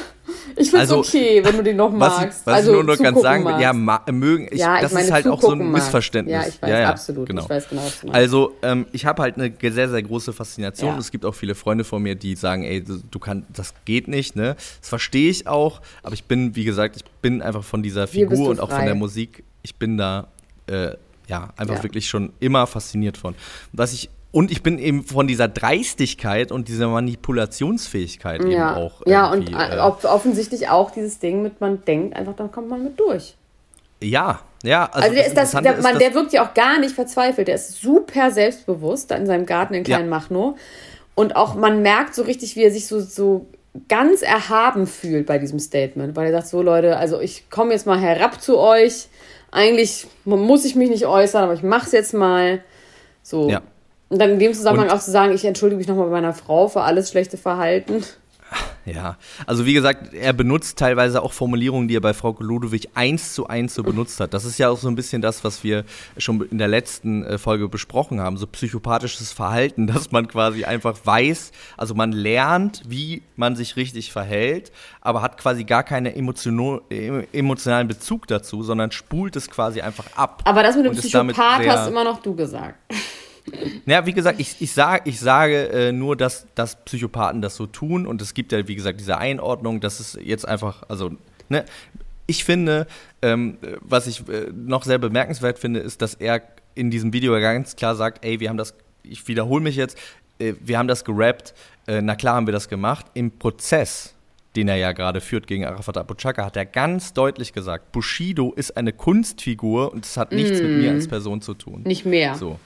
Ich finde es also, okay, wenn du den noch magst. Was, was also, ich nur noch ganz sagen will, ja, mögen, ich, ja, ich das meine, ist halt auch so ein Missverständnis. Ja, ich weiß, ja, ja, absolut. Genau. Ich weiß genau, was du meinst. Also, ähm, ich habe halt eine sehr, sehr große Faszination. Ja. Es gibt auch viele Freunde von mir, die sagen, ey, du, kannst, das geht nicht, ne? Das verstehe ich auch, aber ich bin, wie gesagt, ich bin einfach von dieser Figur und auch von der Musik, ich bin da, äh, ja, einfach wirklich schon immer fasziniert von. Was ich und ich bin eben von dieser Dreistigkeit und dieser Manipulationsfähigkeit ja. eben auch. Ja, und äh, offensichtlich auch dieses Ding mit, man denkt einfach, dann kommt man mit durch. Ja, ja. Also, also der, ist das, der, man, der wirkt ja auch gar nicht verzweifelt. Der ist super selbstbewusst in seinem Garten in Klein Ja. Und auch man merkt so richtig, wie er sich so, so ganz erhaben fühlt bei diesem Statement. Weil er sagt, so Leute, also ich komme jetzt mal herab zu euch. Eigentlich muss ich mich nicht äußern, aber ich mache es jetzt mal. So. Ja. Und dann in dem Zusammenhang und, auch zu sagen, ich entschuldige mich nochmal bei meiner Frau für alles schlechte Verhalten. Ja, also wie gesagt, er benutzt teilweise auch Formulierungen, die er bei Frau Ludwig eins zu eins so benutzt hat. Das ist ja auch so ein bisschen das, was wir schon in der letzten äh, Folge besprochen haben, so psychopathisches Verhalten, dass man quasi einfach weiß, also man lernt, wie man sich richtig verhält, aber hat quasi gar keinen emotionalen Bezug dazu, sondern spult es quasi einfach ab. Aber das mit dem Psychopath hast immer noch du gesagt. Ja, wie gesagt, ich, ich, sag, ich sage äh, nur, dass, dass Psychopathen das so tun und es gibt ja, wie gesagt, diese Einordnung, dass es jetzt einfach, also, ne, ich finde, ähm, was ich äh, noch sehr bemerkenswert finde, ist, dass er in diesem Video ganz klar sagt, ey, wir haben das, ich wiederhole mich jetzt, äh, wir haben das gerappt, äh, na klar haben wir das gemacht. Im Prozess, den er ja gerade führt gegen Arafat Abu Chaka, hat er ganz deutlich gesagt, Bushido ist eine Kunstfigur und es hat nichts mm. mit mir als Person zu tun. Nicht mehr. So.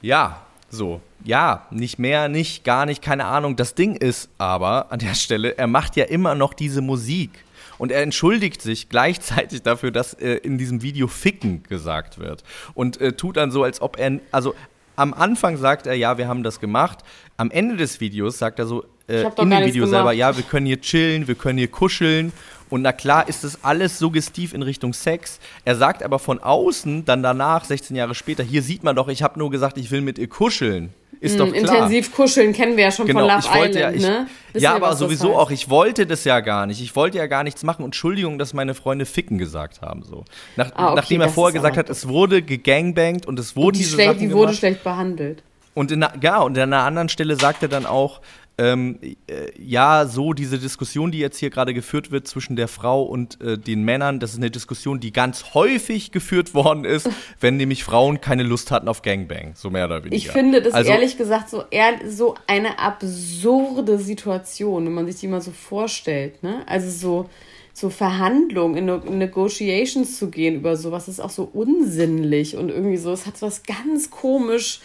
Ja, so. Ja, nicht mehr, nicht, gar nicht, keine Ahnung. Das Ding ist aber an der Stelle, er macht ja immer noch diese Musik. Und er entschuldigt sich gleichzeitig dafür, dass äh, in diesem Video Ficken gesagt wird. Und äh, tut dann so, als ob er, also am Anfang sagt er, ja, wir haben das gemacht. Am Ende des Videos sagt er so, äh, in dem Video selber, ja, wir können hier chillen, wir können hier kuscheln. Und na klar ist das alles suggestiv in Richtung Sex. Er sagt aber von außen, dann danach, 16 Jahre später, hier sieht man doch, ich habe nur gesagt, ich will mit ihr kuscheln. Ist mm, doch klar. Intensiv kuscheln kennen wir ja schon genau, von Love ich wollte Island, ja, ich, Ja, aber sowieso auch, ich wollte das ja gar nicht. Ich wollte ja gar nichts machen. Entschuldigung, dass meine Freunde Ficken gesagt haben. So. Nach, ah, okay, nachdem er vorher gesagt hat, es wurde gegangbangt und es wurden und die diese schlecht, Sachen Die wurde gemacht. schlecht behandelt. Und in, ja, und an einer anderen Stelle sagt er dann auch, ähm, äh, ja, so diese Diskussion, die jetzt hier gerade geführt wird zwischen der Frau und äh, den Männern, das ist eine Diskussion, die ganz häufig geführt worden ist, wenn nämlich Frauen keine Lust hatten auf Gangbang, so mehr oder weniger. Ich finde das also, ehrlich gesagt so, eher, so eine absurde Situation, wenn man sich die mal so vorstellt. Ne? Also so, so Verhandlungen, in, in Negotiations zu gehen über sowas, ist auch so unsinnlich und irgendwie so, es hat was ganz komisch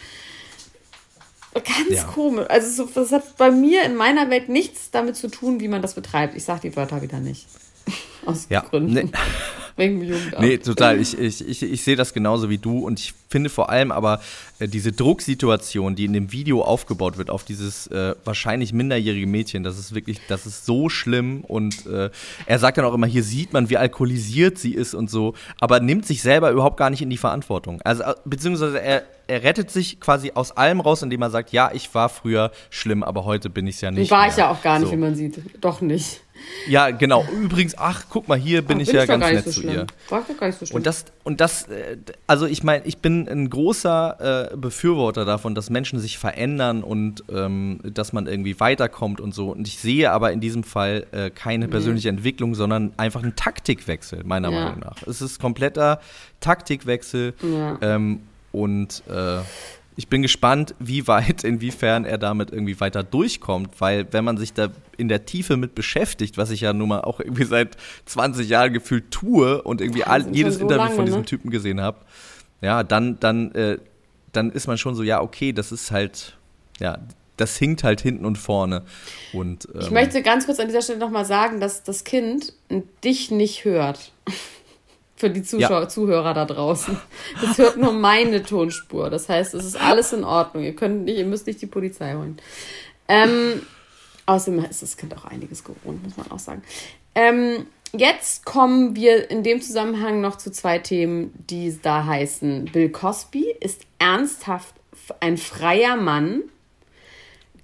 Ganz ja. komisch. Also so, das hat bei mir in meiner Welt nichts damit zu tun, wie man das betreibt. Ich sage die Wörter wieder nicht. Aus ja. Gründen. Nee. Wegen Jugendamt. Nee, total. Ich, ich, ich, ich sehe das genauso wie du und ich finde vor allem aber äh, diese Drucksituation, die in dem Video aufgebaut wird auf dieses äh, wahrscheinlich minderjährige Mädchen, das ist wirklich, das ist so schlimm und äh, er sagt dann auch immer, hier sieht man, wie alkoholisiert sie ist und so, aber nimmt sich selber überhaupt gar nicht in die Verantwortung. Also, äh, beziehungsweise er, er rettet sich quasi aus allem raus, indem er sagt, ja, ich war früher schlimm, aber heute bin ich es ja nicht. War mehr. ich ja auch gar nicht, so. wie man sieht. Doch nicht. Ja, genau. Übrigens, ach, guck mal, hier bin ach, ich bin ja ganz nett so zu ihr. War gar nicht so schlimm. Und das, und das, äh, also ich meine, ich bin ein großer äh, Befürworter davon, dass Menschen sich verändern und ähm, dass man irgendwie weiterkommt und so. Und ich sehe aber in diesem Fall äh, keine persönliche nee. Entwicklung, sondern einfach einen Taktikwechsel, meiner ja. Meinung nach. Es ist kompletter Taktikwechsel. Ja. Ähm, und äh, ich bin gespannt, wie weit, inwiefern er damit irgendwie weiter durchkommt, weil wenn man sich da in der Tiefe mit beschäftigt, was ich ja nun mal auch irgendwie seit 20 Jahren gefühlt tue und irgendwie all, jedes so Interview lange, von diesem ne? Typen gesehen habe, ja, dann, dann, äh, dann ist man schon so, ja, okay, das ist halt, ja, das hinkt halt hinten und vorne. Und, ähm, ich möchte ganz kurz an dieser Stelle nochmal sagen, dass das Kind dich nicht hört. Für die Zuschauer, ja. Zuhörer da draußen. Das hört nur meine Tonspur. Das heißt, es ist alles in Ordnung. Ihr könnt nicht, ihr müsst nicht die Polizei holen. Ähm, außerdem ist das Kind auch einiges gewohnt, muss man auch sagen. Ähm, jetzt kommen wir in dem Zusammenhang noch zu zwei Themen, die da heißen. Bill Cosby ist ernsthaft ein freier Mann.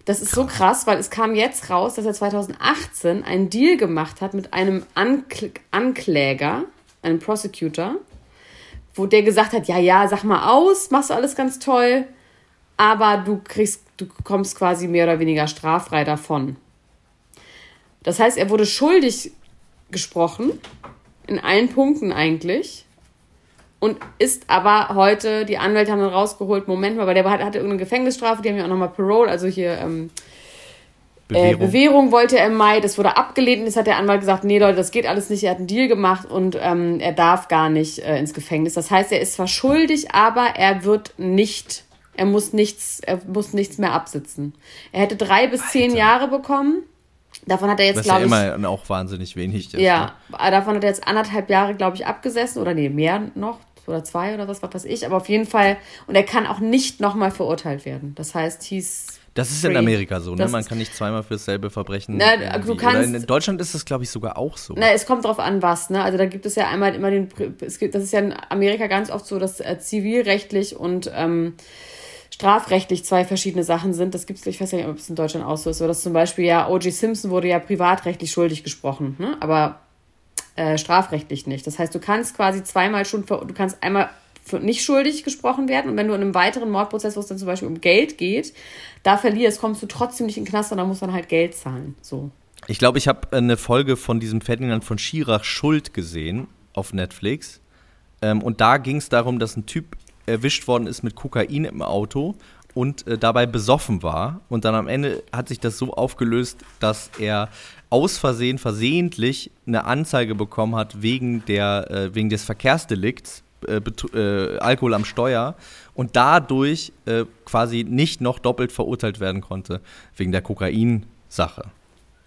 Das ist so krass, weil es kam jetzt raus, dass er 2018 einen Deal gemacht hat mit einem Ankl Ankläger einem Prosecutor, wo der gesagt hat, ja, ja, sag mal aus, machst du alles ganz toll, aber du kriegst, du kommst quasi mehr oder weniger straffrei davon. Das heißt, er wurde schuldig gesprochen, in allen Punkten eigentlich, und ist aber heute, die Anwälte haben dann rausgeholt, Moment mal, weil der hatte irgendeine Gefängnisstrafe, die haben ja auch nochmal Parole, also hier ähm, Bewährung. Äh, Bewährung wollte er im Mai, das wurde abgelehnt jetzt hat der Anwalt gesagt, nee Leute, das geht alles nicht, er hat einen Deal gemacht und ähm, er darf gar nicht äh, ins Gefängnis. Das heißt, er ist zwar schuldig, aber er wird nicht, er muss nichts, er muss nichts mehr absitzen. Er hätte drei bis Alter. zehn Jahre bekommen. Davon hat er jetzt, glaube ja ich. immer auch wahnsinnig wenig ist. Ja, ne? davon hat er jetzt anderthalb Jahre, glaube ich, abgesessen oder nee, mehr noch oder zwei oder was, was weiß ich. Aber auf jeden Fall, und er kann auch nicht nochmal verurteilt werden. Das heißt, hieß das ist in Amerika so, ne? Man kann nicht zweimal für dasselbe Verbrechen. Na, du kannst, in Deutschland ist das, glaube ich, sogar auch so. Na, es kommt drauf an, was, ne? Also da gibt es ja einmal immer den. Es gibt, das ist ja in Amerika ganz oft so, dass äh, zivilrechtlich und ähm, strafrechtlich zwei verschiedene Sachen sind. Das gibt es, ich weiß nicht, ob es in Deutschland auch so ist. So dass zum Beispiel ja, O.J. Simpson wurde ja privatrechtlich schuldig gesprochen, ne? Aber äh, strafrechtlich nicht. Das heißt, du kannst quasi zweimal schon, du kannst einmal nicht schuldig gesprochen werden. Und wenn du in einem weiteren Mordprozess, wo es dann zum Beispiel um Geld geht, da verlierst, kommst du trotzdem nicht in den Knast, sondern musst dann halt Geld zahlen. So. Ich glaube, ich habe eine Folge von diesem Ferdinand von Schirach Schuld gesehen auf Netflix. Ähm, und da ging es darum, dass ein Typ erwischt worden ist mit Kokain im Auto und äh, dabei besoffen war. Und dann am Ende hat sich das so aufgelöst, dass er aus Versehen, versehentlich eine Anzeige bekommen hat wegen, der, äh, wegen des Verkehrsdelikts äh, äh, Alkohol am Steuer und dadurch äh, quasi nicht noch doppelt verurteilt werden konnte wegen der Kokain-Sache.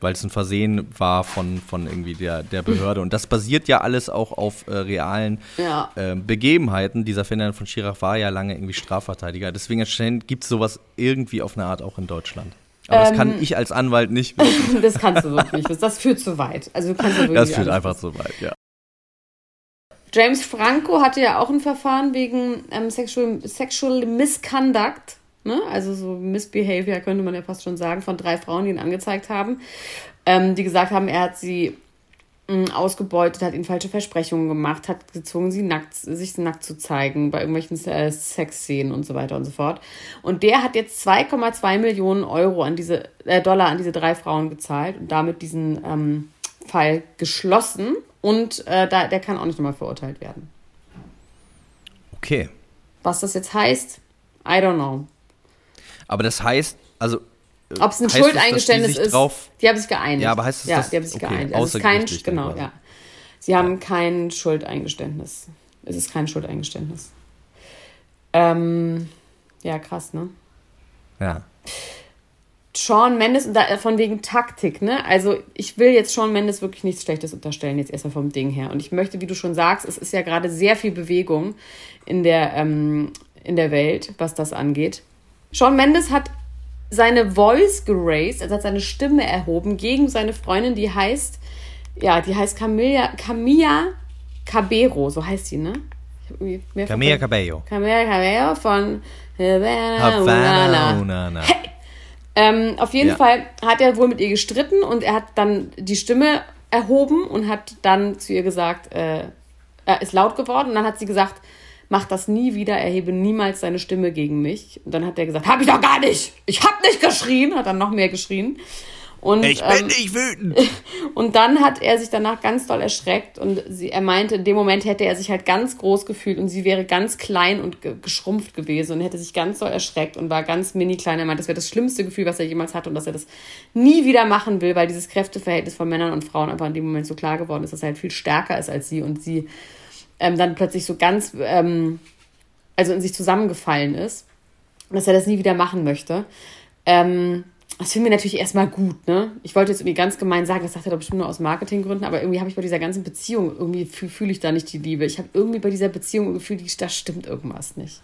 Weil es ein Versehen war von, von irgendwie der, der Behörde. Und das basiert ja alles auch auf äh, realen ja. Ähm, Begebenheiten. Dieser Ferdinand von Schirach war ja lange irgendwie Strafverteidiger. Deswegen gibt es sowas irgendwie auf eine Art auch in Deutschland. Aber das kann ähm, ich als Anwalt nicht. das kannst du wirklich nicht. Das führt zu weit. Also du kannst ja das führt einfach zu weit, ja. James Franco hatte ja auch ein Verfahren wegen ähm, Sexual, Sexual Misconduct, ne? also so Misbehavior könnte man ja fast schon sagen, von drei Frauen, die ihn angezeigt haben, ähm, die gesagt haben, er hat sie mm, ausgebeutet, hat ihnen falsche Versprechungen gemacht, hat gezwungen, sie nackt, sich nackt zu zeigen bei irgendwelchen äh, Sexszenen und so weiter und so fort. Und der hat jetzt 2,2 Millionen Euro an diese äh, Dollar an diese drei Frauen gezahlt und damit diesen ähm, Fall geschlossen. Und äh, da, der kann auch nicht nochmal verurteilt werden. Okay. Was das jetzt heißt, I don't know. Aber das heißt, also ob es ein Schuldeingeständnis ist. Drauf, die haben sich geeinigt. Ja, aber heißt das, ja, die haben sich okay, geeinigt. Also es ist kein, genau, ja. Sie haben ja. kein Schuldeingeständnis. Es ist kein Schuldeingeständnis. Ähm, ja, krass, ne? Ja. Sean Mendes, von wegen Taktik, ne? Also ich will jetzt Sean Mendes wirklich nichts Schlechtes unterstellen, jetzt erstmal vom Ding her. Und ich möchte, wie du schon sagst, es ist ja gerade sehr viel Bewegung in der, ähm, in der Welt, was das angeht. Sean Mendes hat seine Voice geraced, also hat seine Stimme erhoben gegen seine Freundin, die heißt, ja, die heißt Camilla, Camilla Cabero, so heißt sie, ne? Camilla Cabello. Camilla Cabello von Havana, Havana. Hey! Ähm, auf jeden ja. Fall hat er wohl mit ihr gestritten und er hat dann die Stimme erhoben und hat dann zu ihr gesagt, äh, er ist laut geworden und dann hat sie gesagt, mach das nie wieder, erhebe niemals seine Stimme gegen mich. Und dann hat er gesagt, hab ich doch gar nicht, ich hab nicht geschrien, hat dann noch mehr geschrien. Und, ich bin ähm, nicht wütend. Und dann hat er sich danach ganz doll erschreckt und sie, er meinte, in dem Moment hätte er sich halt ganz groß gefühlt und sie wäre ganz klein und ge geschrumpft gewesen und hätte sich ganz doll erschreckt und war ganz mini klein. Er meinte, das wäre das schlimmste Gefühl, was er jemals hatte und dass er das nie wieder machen will, weil dieses Kräfteverhältnis von Männern und Frauen einfach in dem Moment so klar geworden ist, dass er halt viel stärker ist als sie und sie ähm, dann plötzlich so ganz, ähm, also in sich zusammengefallen ist, dass er das nie wieder machen möchte. Ähm, das finden wir natürlich erstmal gut, ne? Ich wollte jetzt irgendwie ganz gemein sagen, das sagt er doch bestimmt nur aus Marketinggründen, aber irgendwie habe ich bei dieser ganzen Beziehung, irgendwie fühle fühl ich da nicht die Liebe. Ich habe irgendwie bei dieser Beziehung ein Gefühl, da stimmt irgendwas nicht.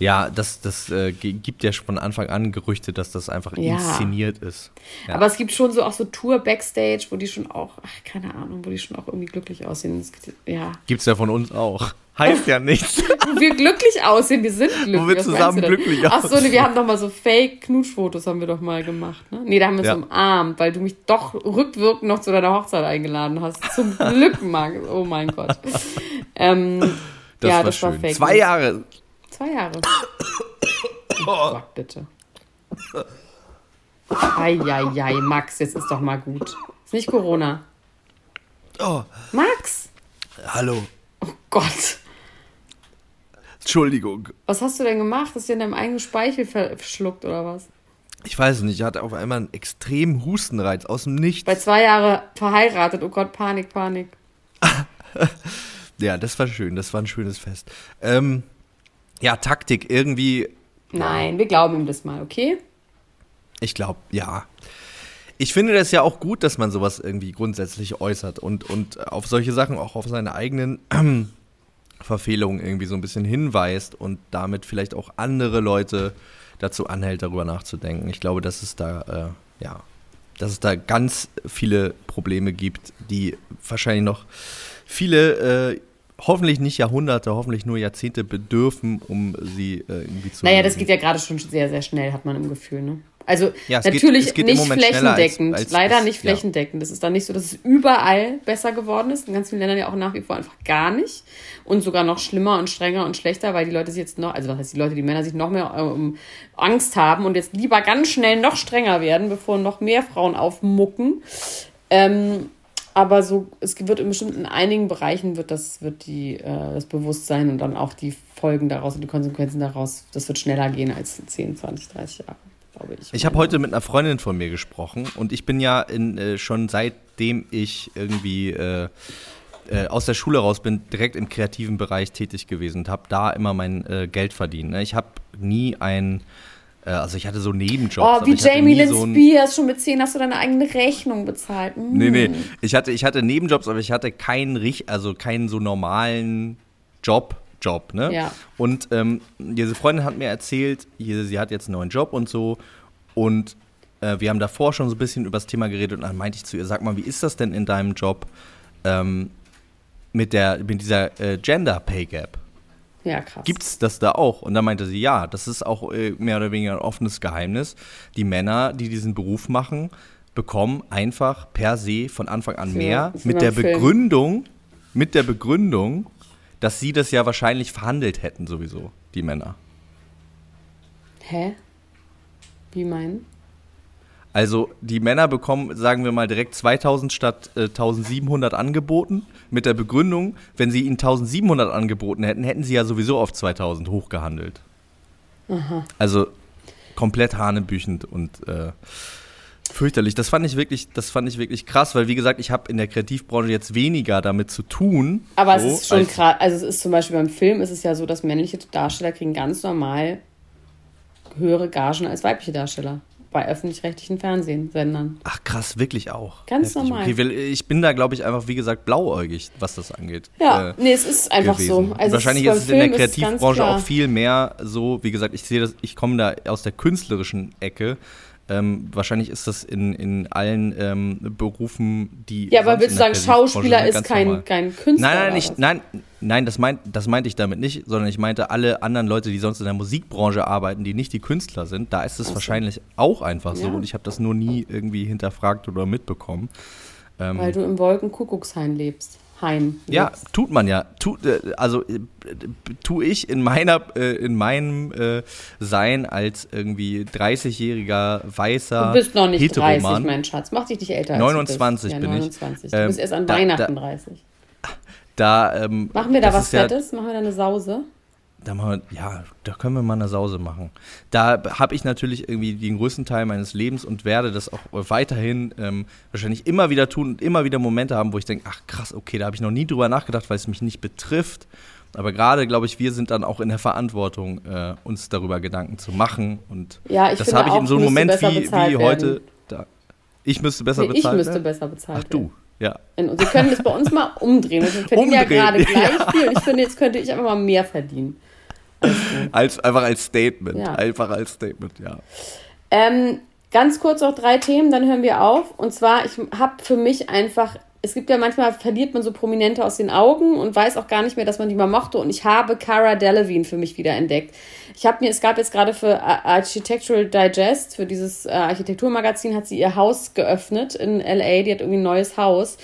Ja, das, das äh, gibt ja von Anfang an Gerüchte, dass das einfach ja. inszeniert ist. Ja. Aber es gibt schon so auch so Tour Backstage, wo die schon auch, ach, keine Ahnung, wo die schon auch irgendwie glücklich aussehen. Ja. Gibt's ja von uns auch. Heißt ja nichts. wo wir glücklich aussehen, wir sind glücklich. Wo wir zusammen glücklich aussehen. Ach so, nee, wir haben doch mal so Fake-Knutschfotos haben wir doch mal gemacht, ne? Nee, da haben wir uns ja. umarmt, weil du mich doch rückwirkend noch zu deiner Hochzeit eingeladen hast. Zum Glück, Max. Oh mein Gott. Ähm, das ja, war das schön. war fake. Zwei Jahre Zwei Jahre. Oh Gott, bitte. Eieiei, Max, jetzt ist doch mal gut. Ist nicht Corona. Oh. Max! Hallo. Oh Gott. Entschuldigung. Was hast du denn gemacht? Hast du in deinem eigenen Speichel verschluckt oder was? Ich weiß es nicht. Ich hatte auf einmal einen extremen Hustenreiz aus dem Nichts. Bei zwei Jahren verheiratet. Oh Gott, Panik, Panik. ja, das war schön. Das war ein schönes Fest. Ähm, ja, Taktik irgendwie. Nein, wir glauben ihm das mal, okay? Ich glaube, ja. Ich finde das ja auch gut, dass man sowas irgendwie grundsätzlich äußert und, und auf solche Sachen auch auf seine eigenen äh, Verfehlungen irgendwie so ein bisschen hinweist und damit vielleicht auch andere Leute dazu anhält, darüber nachzudenken. Ich glaube, dass es da, äh, ja, dass es da ganz viele Probleme gibt, die wahrscheinlich noch viele äh, hoffentlich nicht Jahrhunderte, hoffentlich nur Jahrzehnte bedürfen, um sie äh, irgendwie zu. Naja, das geht ja gerade schon sehr, sehr schnell, hat man im Gefühl, ne? Also ja, natürlich geht, nicht flächendeckend, als, als, leider als, nicht flächendeckend. Es ja. ist dann nicht so, dass es überall besser geworden ist. In ganz vielen Ländern ja auch nach wie vor einfach gar nicht. Und sogar noch schlimmer und strenger und schlechter, weil die Leute sich jetzt noch, also was heißt die Leute, die Männer sich noch mehr ähm, Angst haben und jetzt lieber ganz schnell noch strenger werden, bevor noch mehr Frauen aufmucken. Ähm, aber so, es wird in bestimmten einigen Bereichen wird das, wird die, äh, das Bewusstsein und dann auch die Folgen daraus und die Konsequenzen daraus, das wird schneller gehen als 10, 20, 30 Jahre, glaube ich. Ich habe heute mit einer Freundin von mir gesprochen und ich bin ja in, äh, schon seitdem ich irgendwie äh, äh aus der Schule raus bin, direkt im kreativen Bereich tätig gewesen und habe da immer mein äh, Geld verdient. Ne? Ich habe nie ein also ich hatte so Nebenjobs. Oh, wie Jamie Lynn so Spears, schon mit 10 hast du deine eigene Rechnung bezahlt. Mm. Nee, nee, ich hatte, ich hatte Nebenjobs, aber ich hatte keinen, also keinen so normalen Job, Job, ne? Ja. Und ähm, diese Freundin hat mir erzählt, sie hat jetzt einen neuen Job und so und äh, wir haben davor schon so ein bisschen über das Thema geredet und dann meinte ich zu ihr, sag mal, wie ist das denn in deinem Job ähm, mit, der, mit dieser äh, Gender Pay Gap? Ja, krass. Gibt's das da auch? Und dann meinte sie, ja, das ist auch äh, mehr oder weniger ein offenes Geheimnis. Die Männer, die diesen Beruf machen, bekommen einfach per se von Anfang an mehr mit der Begründung, mit der Begründung, dass sie das ja wahrscheinlich verhandelt hätten sowieso, die Männer. Hä? Wie meinen? Also die Männer bekommen, sagen wir mal, direkt 2000 statt äh, 1700 angeboten. Mit der Begründung, wenn sie ihnen 1700 angeboten hätten, hätten sie ja sowieso auf 2000 hochgehandelt. Aha. Also komplett hanebüchend und äh, fürchterlich. Das fand ich wirklich, das fand ich wirklich krass, weil wie gesagt, ich habe in der Kreativbranche jetzt weniger damit zu tun. Aber so, es ist schon krass. Also es ist zum Beispiel beim Film ist es ja so, dass männliche Darsteller kriegen ganz normal höhere Gagen als weibliche Darsteller bei öffentlich-rechtlichen Fernsehsendern. Ach krass, wirklich auch. Ganz Heftig. normal. Okay, ich bin da, glaube ich, einfach, wie gesagt, blauäugig, was das angeht. Ja, äh, nee, es ist einfach gewesen. so. Also Wahrscheinlich ist es in der Kreativbranche auch viel mehr so, wie gesagt, ich sehe das, ich komme da aus der künstlerischen Ecke ähm, wahrscheinlich ist das in, in allen ähm, Berufen, die. Ja, aber willst du sagen, Schauspieler ist kein, kein Künstler? Nein, nein, nicht, nein, nein das, meint, das meinte ich damit nicht, sondern ich meinte alle anderen Leute, die sonst in der Musikbranche arbeiten, die nicht die Künstler sind. Da ist es wahrscheinlich auch einfach so. Ja. Und ich habe das nur nie irgendwie hinterfragt oder mitbekommen. Ähm, Weil du im Wolkenkuckuckshain lebst. Heim. Ja, tut man ja. Tut, äh, also äh, tue ich in meiner, äh, in meinem äh, Sein als irgendwie 30-jähriger weißer Du bist noch nicht Heteroman. 30, mein Schatz. Mach dich nicht älter. 29 als du bist. Ja, 29. ich. Du bist erst an da, Weihnachten da, 30. Da, ähm, Machen wir da was Fettes? Ja, Machen wir da eine Sause? Da machen wir, ja, da können wir mal eine Sause machen. Da habe ich natürlich irgendwie den größten Teil meines Lebens und werde das auch weiterhin ähm, wahrscheinlich immer wieder tun und immer wieder Momente haben, wo ich denke, ach krass, okay, da habe ich noch nie drüber nachgedacht, weil es mich nicht betrifft. Aber gerade, glaube ich, wir sind dann auch in der Verantwortung, äh, uns darüber Gedanken zu machen. Und ja, das habe ich in so einem Moment wie, wie heute. Da, ich müsste besser nee, bezahlt Ich müsste besser bezahlt Ach, du. Ja. Und wir können das bei uns mal umdrehen. Wir verdienen umdrehen. ja gerade gleich ja. viel und ich finde, jetzt könnte ich einfach mal mehr verdienen. als, einfach als Statement. Ja. Einfach als Statement, ja. Ähm, ganz kurz noch drei Themen, dann hören wir auf. Und zwar, ich habe für mich einfach, es gibt ja manchmal, verliert man so Prominente aus den Augen und weiß auch gar nicht mehr, dass man die mal mochte. Und ich habe Cara Delevingne für mich wieder entdeckt. Ich habe mir, es gab jetzt gerade für Architectural Digest, für dieses äh, Architekturmagazin, hat sie ihr Haus geöffnet in LA. Die hat irgendwie ein neues Haus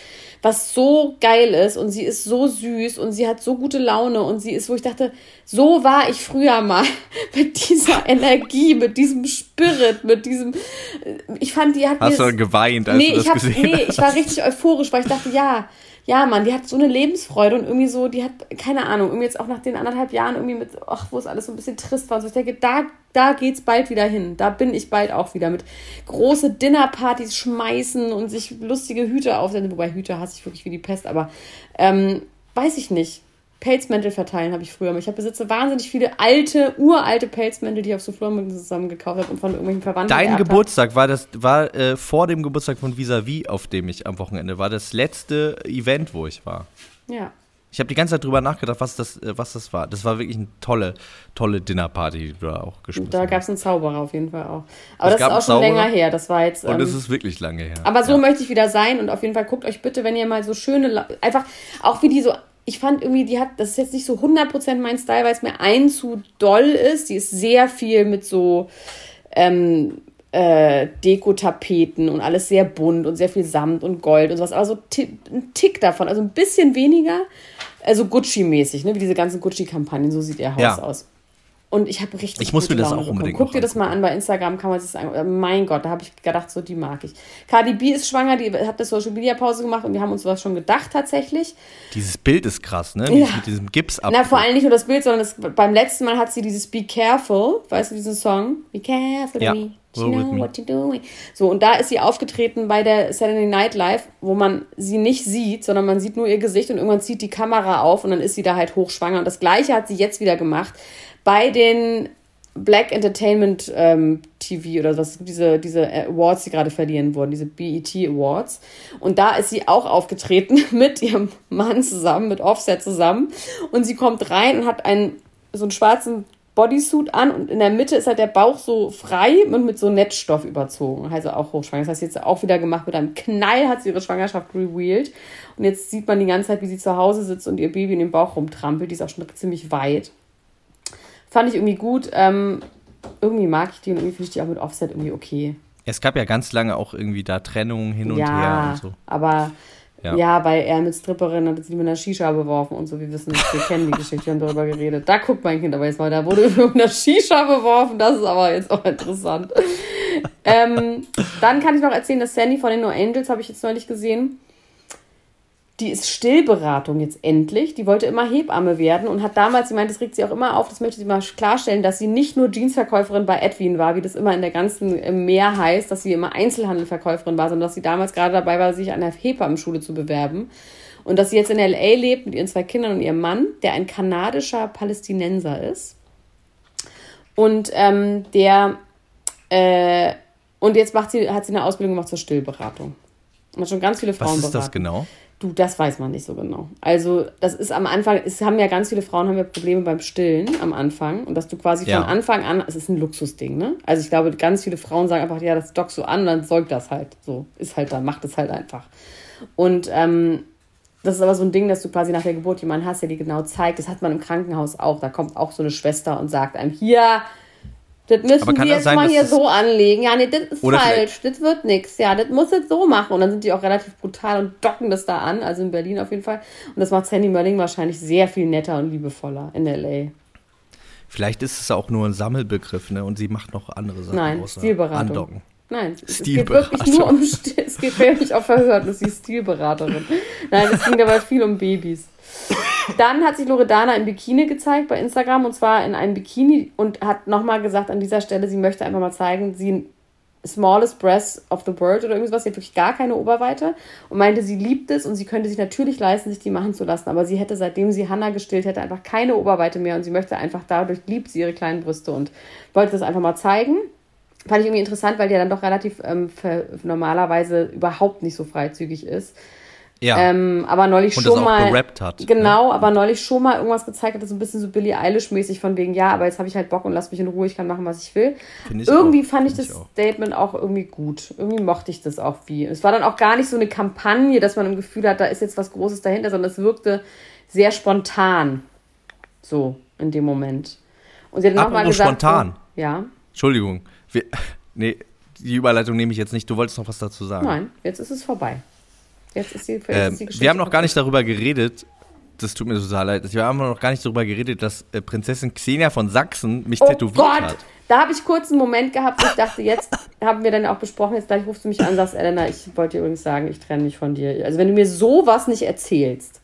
was so geil ist und sie ist so süß und sie hat so gute Laune und sie ist, wo ich dachte, so war ich früher mal mit dieser Energie, mit diesem Spirit, mit diesem, ich fand, die hat Hast mir, du geweint, als nee, du das ich hab, gesehen Nee, ich war richtig euphorisch, weil ich dachte, ja, ja, Mann, die hat so eine Lebensfreude und irgendwie so, die hat, keine Ahnung, irgendwie jetzt auch nach den anderthalb Jahren irgendwie mit, ach, wo es alles so ein bisschen trist war. Und so, ich denke, da, da geht's bald wieder hin. Da bin ich bald auch wieder mit große Dinnerpartys schmeißen und sich lustige Hüte aufsetzen. Wobei Hüte hasse ich wirklich wie die Pest, aber ähm, weiß ich nicht. Pelzmäntel verteilen habe ich früher. Ich habe besitze wahnsinnig viele alte, uralte Pelzmäntel, die ich auf so Flohmärkten zusammen gekauft habe und von irgendwelchen Verwandten. Dein Geburtstag war das war äh, vor dem Geburtstag von Visavi, auf dem ich am Wochenende war, das letzte Event, wo ich war. Ja. Ich habe die ganze Zeit drüber nachgedacht, was das, äh, was das war. Das war wirklich eine tolle, tolle Dinnerparty, die du da auch geschmissen Da gab es einen Zauberer auf jeden Fall auch. Aber es das ist auch schon länger her. Das war jetzt. Ähm, und es ist wirklich lange her. Aber so ja. möchte ich wieder sein und auf jeden Fall guckt euch bitte, wenn ihr mal so schöne, einfach auch wie die so ich fand irgendwie, die hat, das ist jetzt nicht so 100% mein Style, weil es mir ein zu doll ist. Die ist sehr viel mit so ähm, äh, Dekotapeten und alles sehr bunt und sehr viel Samt und Gold und sowas. Aber so ein Tick davon, also ein bisschen weniger, also Gucci-mäßig, ne? wie diese ganzen Gucci-Kampagnen, so sieht ihr Haus ja. aus. Und ich habe richtig. Ich muss mir das auch unbedingt Guck dir das mal an bei Instagram, kann man sich sagen. Äh, mein Gott, da habe ich gedacht, so die mag ich. Cardi B ist schwanger, die hat eine Social Media Pause gemacht und wir haben uns was schon gedacht tatsächlich. Dieses Bild ist krass, ne? Ja. Mit diesem Gips ab. Na, vor allem nicht nur das Bild, sondern das, beim letzten Mal hat sie dieses Be Careful, weißt du, diesen Song? Be Careful ja. me. You know what you're doing. So, und da ist sie aufgetreten bei der Saturday Night Live, wo man sie nicht sieht, sondern man sieht nur ihr Gesicht und irgendwann zieht die Kamera auf und dann ist sie da halt hochschwanger. Und das Gleiche hat sie jetzt wieder gemacht bei den Black Entertainment ähm, TV oder was, diese, diese Awards, die gerade verliehen wurden, diese BET Awards. Und da ist sie auch aufgetreten mit ihrem Mann zusammen, mit Offset zusammen. Und sie kommt rein und hat einen, so einen schwarzen Bodysuit an und in der Mitte ist halt der Bauch so frei und mit so Netzstoff überzogen. Also auch hochschwanger. Das heißt, jetzt auch wieder gemacht mit einem Knall hat sie ihre Schwangerschaft revealed. Und jetzt sieht man die ganze Zeit, wie sie zu Hause sitzt und ihr Baby in den Bauch rumtrampelt. Die ist auch schon ziemlich weit. Fand ich irgendwie gut. Ähm, irgendwie mag ich die und irgendwie finde ich die auch mit Offset irgendwie okay. Es gab ja ganz lange auch irgendwie da Trennungen hin und ja, her und so. Aber ja. ja, weil er mit Stripperinnen hat sie mit einer Shisha beworfen und so. Wir wissen wir kennen die Geschichte, wir haben darüber geredet. Da guckt mein Kind aber jetzt mal, da wurde mit einer Shisha beworfen. Das ist aber jetzt auch interessant. ähm, dann kann ich noch erzählen, dass Sandy von den No Angels habe ich jetzt neulich gesehen die ist Stillberatung jetzt endlich. Die wollte immer Hebamme werden und hat damals, sie meint, das regt sie auch immer auf, das möchte sie mal klarstellen, dass sie nicht nur Jeansverkäuferin bei Edwin war, wie das immer in der ganzen Meer heißt, dass sie immer Einzelhandelverkäuferin war, sondern dass sie damals gerade dabei war, sich an der Hebammenschule zu bewerben. Und dass sie jetzt in L.A. lebt mit ihren zwei Kindern und ihrem Mann, der ein kanadischer Palästinenser ist. Und ähm, der, äh, und jetzt macht sie, hat sie eine Ausbildung gemacht zur Stillberatung. Und hat schon ganz viele Frauen Was ist beraten. das genau? Du, das weiß man nicht so genau. Also, das ist am Anfang, es haben ja ganz viele Frauen haben ja Probleme beim Stillen am Anfang. Und dass du quasi ja. von Anfang an, es ist ein Luxusding, ne? Also, ich glaube, ganz viele Frauen sagen einfach, ja, das dockt so an, dann säugt das halt. So, ist halt da, macht es halt einfach. Und ähm, das ist aber so ein Ding, dass du quasi nach der Geburt jemanden hast, der dir genau zeigt. Das hat man im Krankenhaus auch. Da kommt auch so eine Schwester und sagt einem, hier, das müssen wir jetzt sein, mal hier so anlegen. Ja, nee, das ist falsch. Das wird nichts. Ja, das muss jetzt so machen. Und dann sind die auch relativ brutal und docken das da an. Also in Berlin auf jeden Fall. Und das macht Sandy Mölling wahrscheinlich sehr viel netter und liebevoller in L.A. Vielleicht ist es auch nur ein Sammelbegriff, ne? Und sie macht noch andere Sachen. Nein, Stilberatung. Andocken. Nein, es geht wirklich nur um, es geht wirklich auch verhört, dass sie Stilberaterin. Nein, es ging dabei viel um Babys. Dann hat sich Loredana in Bikini gezeigt bei Instagram und zwar in einem Bikini und hat nochmal gesagt an dieser Stelle, sie möchte einfach mal zeigen, sie smallest breast of the world oder irgendwas. Sie hat wirklich gar keine Oberweite und meinte, sie liebt es und sie könnte sich natürlich leisten, sich die machen zu lassen. Aber sie hätte, seitdem sie Hannah gestillt hätte, einfach keine Oberweite mehr und sie möchte einfach dadurch, liebt sie ihre kleinen Brüste und wollte das einfach mal zeigen. Fand ich irgendwie interessant, weil die ja dann doch relativ ähm, normalerweise überhaupt nicht so freizügig ist. Ja. Ähm, aber neulich und schon mal. Hat, ne? genau, ne? aber neulich schon mal irgendwas gezeigt hat, das so ein bisschen so Billie Eilish-mäßig von wegen, ja, aber jetzt habe ich halt Bock und lass mich in Ruhe, ich kann machen, was ich will. Ich irgendwie auch. fand ich Find das ich Statement auch irgendwie gut. Irgendwie mochte ich das auch wie. Es war dann auch gar nicht so eine Kampagne, dass man im Gefühl hat, da ist jetzt was Großes dahinter, sondern es wirkte sehr spontan. So, in dem Moment. Und sie hat nochmal gesagt. spontan. So, ja. Entschuldigung. Wir, nee, die Überleitung nehme ich jetzt nicht. Du wolltest noch was dazu sagen. Nein, jetzt ist es vorbei. Jetzt ist die, ähm, ist die Geschichte. Wir haben noch gar nicht darüber geredet, das tut mir total leid. Wir haben noch gar nicht darüber geredet, dass äh, Prinzessin Xenia von Sachsen mich oh tätowiert Gott. hat. Da habe ich kurz einen Moment gehabt, wo ich dachte, jetzt haben wir dann auch besprochen, jetzt gleich rufst du mich an und sagst, Elena, ich wollte dir übrigens sagen, ich trenne mich von dir. Also wenn du mir sowas nicht erzählst.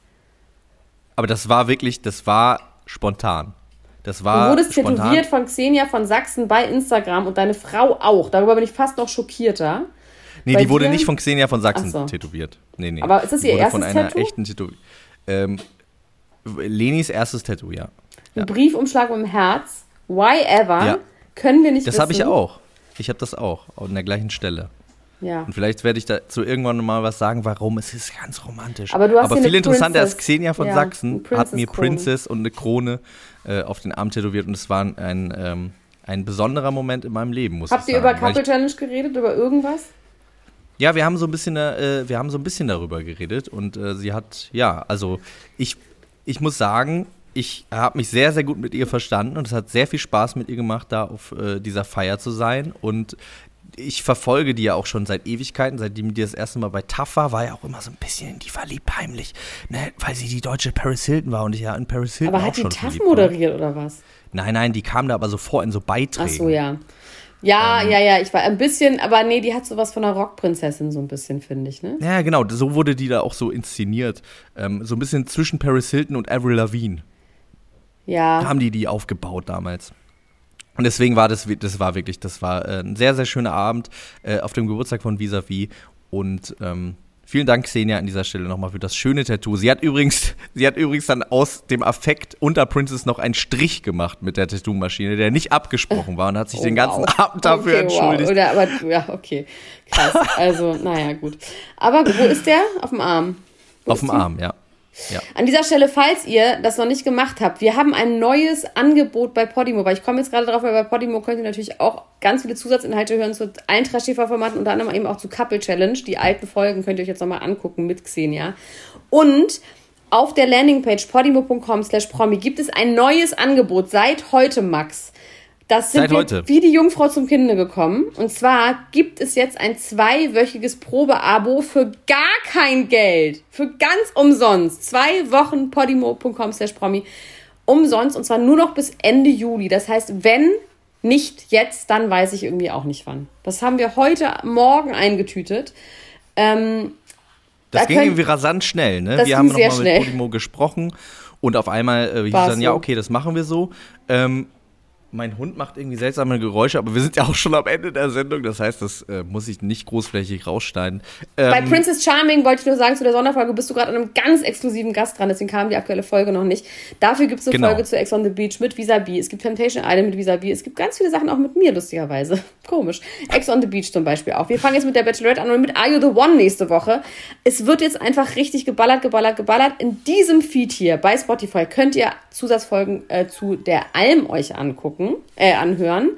Aber das war wirklich, das war spontan. Das war du wurdest spontan. tätowiert von Xenia von Sachsen bei Instagram und deine Frau auch. Darüber bin ich fast noch schockierter. Nee, die wurde dir? nicht von Xenia von Sachsen so. tätowiert. Nee, nee. Aber ist das ihr erstes von einer Tattoo? echten Tattoo. Ähm, Lenis erstes Tattoo, ja. Ein Briefumschlag mit dem Herz. Why ever? Ja. Können wir nicht Das habe ich auch. Ich habe das auch. An der gleichen Stelle. Ja. Und vielleicht werde ich dazu irgendwann mal was sagen, warum. Es ist ganz romantisch. Aber, du hast Aber viel interessanter ist, Xenia von ja, Sachsen hat mir Princess und eine Krone äh, auf den Arm tätowiert und es war ein, ähm, ein besonderer Moment in meinem Leben, muss Habt ich sagen. Habt ihr über Couple Challenge geredet, über irgendwas? Ja, wir haben so ein bisschen, äh, wir haben so ein bisschen darüber geredet und äh, sie hat, ja, also ich, ich muss sagen, ich habe mich sehr, sehr gut mit ihr verstanden und es hat sehr viel Spaß mit ihr gemacht, da auf äh, dieser Feier zu sein. Und ich verfolge die ja auch schon seit Ewigkeiten, seitdem die das erste Mal bei TAF war, war ja auch immer so ein bisschen in die verliebt heimlich, ne, weil sie die deutsche Paris Hilton war und ich ja in Paris Hilton Aber hat die TAF moderiert oder was? Nein, nein, die kam da aber so vor in so Beiträgen. Ach so, ja. Ja, ähm, ja, ja, ich war ein bisschen, aber nee, die hat sowas von einer Rockprinzessin, so ein bisschen, finde ich, ne? Ja, genau, so wurde die da auch so inszeniert. Ähm, so ein bisschen zwischen Paris Hilton und Avril Lavigne. Ja. Haben die die aufgebaut damals. Und deswegen war das, das war wirklich, das war äh, ein sehr, sehr schöner Abend äh, auf dem Geburtstag von Visavi. Und ähm, Vielen Dank, Xenia, an dieser Stelle nochmal für das schöne Tattoo. Sie hat übrigens, sie hat übrigens dann aus dem Affekt unter Princess noch einen Strich gemacht mit der Tattoo-Maschine, der nicht abgesprochen war und hat sich oh, den ganzen wow. Abend dafür okay, entschuldigt. Wow. Oder, aber, ja, okay. Krass. Also, naja, gut. Aber wo ist der? Auf dem Arm. Wo Auf dem Arm, ja. Ja. An dieser Stelle, falls ihr das noch nicht gemacht habt, wir haben ein neues Angebot bei Podimo, weil ich komme jetzt gerade drauf, weil bei Podimo könnt ihr natürlich auch ganz viele Zusatzinhalte hören zu Eintracht-TV-Formaten, unter anderem eben auch zu Couple Challenge. Die alten Folgen könnt ihr euch jetzt nochmal angucken mit Xenia. Und auf der Landingpage podimo.com slash promi gibt es ein neues Angebot seit heute, Max. Das sind Seit wir heute. wie die Jungfrau zum Kinde gekommen. Und zwar gibt es jetzt ein zweiwöchiges Probeabo für gar kein Geld. Für ganz umsonst. Zwei Wochen podimo.com slash promi. Umsonst. Und zwar nur noch bis Ende Juli. Das heißt, wenn nicht jetzt, dann weiß ich irgendwie auch nicht wann. Das haben wir heute Morgen eingetütet. Ähm, Das Da ging können- irgendwie rasant schnell, ne? Das wir haben nochmal mit Podimo gesprochen und auf einmal äh, hieß dann, ja, so. okay, das machen wir so. Ähm, mein Hund macht irgendwie seltsame Geräusche, aber wir sind ja auch schon am Ende der Sendung, das heißt, das äh, muss ich nicht großflächig rausschneiden. Ähm, Bei Princess Charming wollte ich nur sagen, zu der Sonderfolge bist du gerade an einem ganz exklusiven Gast dran, deswegen kam die aktuelle Folge noch nicht. Dafür gibt es eine Genau. Folge zu Ex on the Beach mit Visabi. Es gibt Temptation Island mit Visabi. Es gibt ganz viele Sachen auch mit mir, lustigerweise. Komisch. Ex on the Beach zum Beispiel auch. Wir fangen jetzt mit der Bachelorette an und mit Are You the One nächste Woche. Es wird jetzt einfach richtig geballert, geballert, geballert. In diesem Feed hier bei Spotify könnt ihr Zusatzfolgen äh, zu der Alm euch angucken, äh, anhören.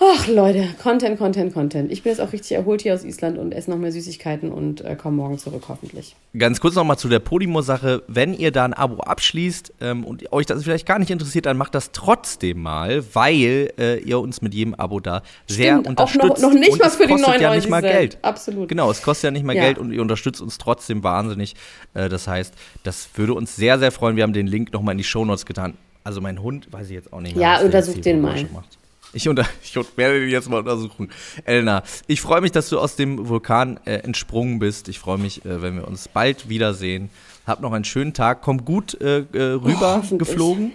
Ach Leute, Content, Content, Content. Ich bin jetzt auch richtig erholt hier aus Island und esse noch mehr Süßigkeiten und äh, komme morgen zurück, hoffentlich. Ganz kurz nochmal zu der Podimo-Sache. Wenn ihr da ein Abo abschließt ähm, und euch das vielleicht gar nicht interessiert, dann macht das trotzdem mal, weil äh, ihr uns mit jedem Abo da sehr Stimmt, auch unterstützt. noch- noch nicht und es für die kostet ja 99 nicht mal Cent. Geld. Absolut. Genau, es kostet ja nicht mal Ja. Geld und ihr unterstützt uns trotzdem wahnsinnig. Äh, das heißt, das würde uns sehr, sehr freuen. Wir haben den Link nochmal in die Shownotes getan. Also mein Hund, weiß ich jetzt auch nicht mehr. Ja, untersuch den mal. Macht. Ich, unter, ich werde den jetzt mal untersuchen. Elena, ich freue mich, dass du aus dem Vulkan äh, entsprungen bist. Ich freue mich, äh, wenn wir uns bald wiedersehen. Hab noch einen schönen Tag. Komm gut äh, äh, rüber hoffentlich. geflogen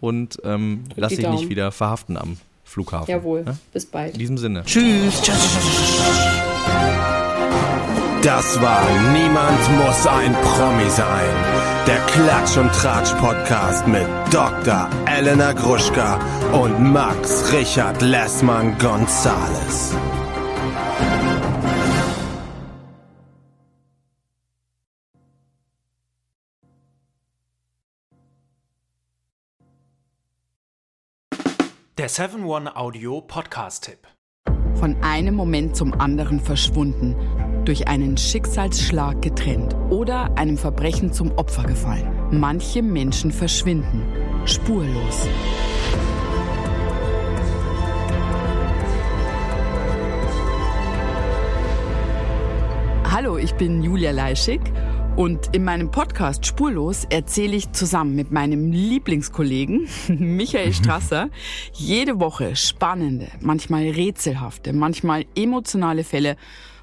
und ähm, lass dich nicht wieder verhaften am Flughafen. Jawohl. Ja? Bis bald. In diesem Sinne. Tschüss. Das war Niemand muss ein Promi sein. Der Klatsch und Tratsch Podcast mit Dr. Elena Gruschka und Max Richard Lessmann Gonzales. Der 7-One-Audio-Podcast-Tipp. Von einem Moment zum anderen verschwunden, durch einen Schicksalsschlag getrennt oder einem Verbrechen zum Opfer gefallen. Manche Menschen verschwinden spurlos. Hallo, ich bin Julia Leischig und in meinem Podcast Spurlos erzähle ich zusammen mit meinem Lieblingskollegen Michael Strasser jede Woche spannende, manchmal rätselhafte, manchmal emotionale Fälle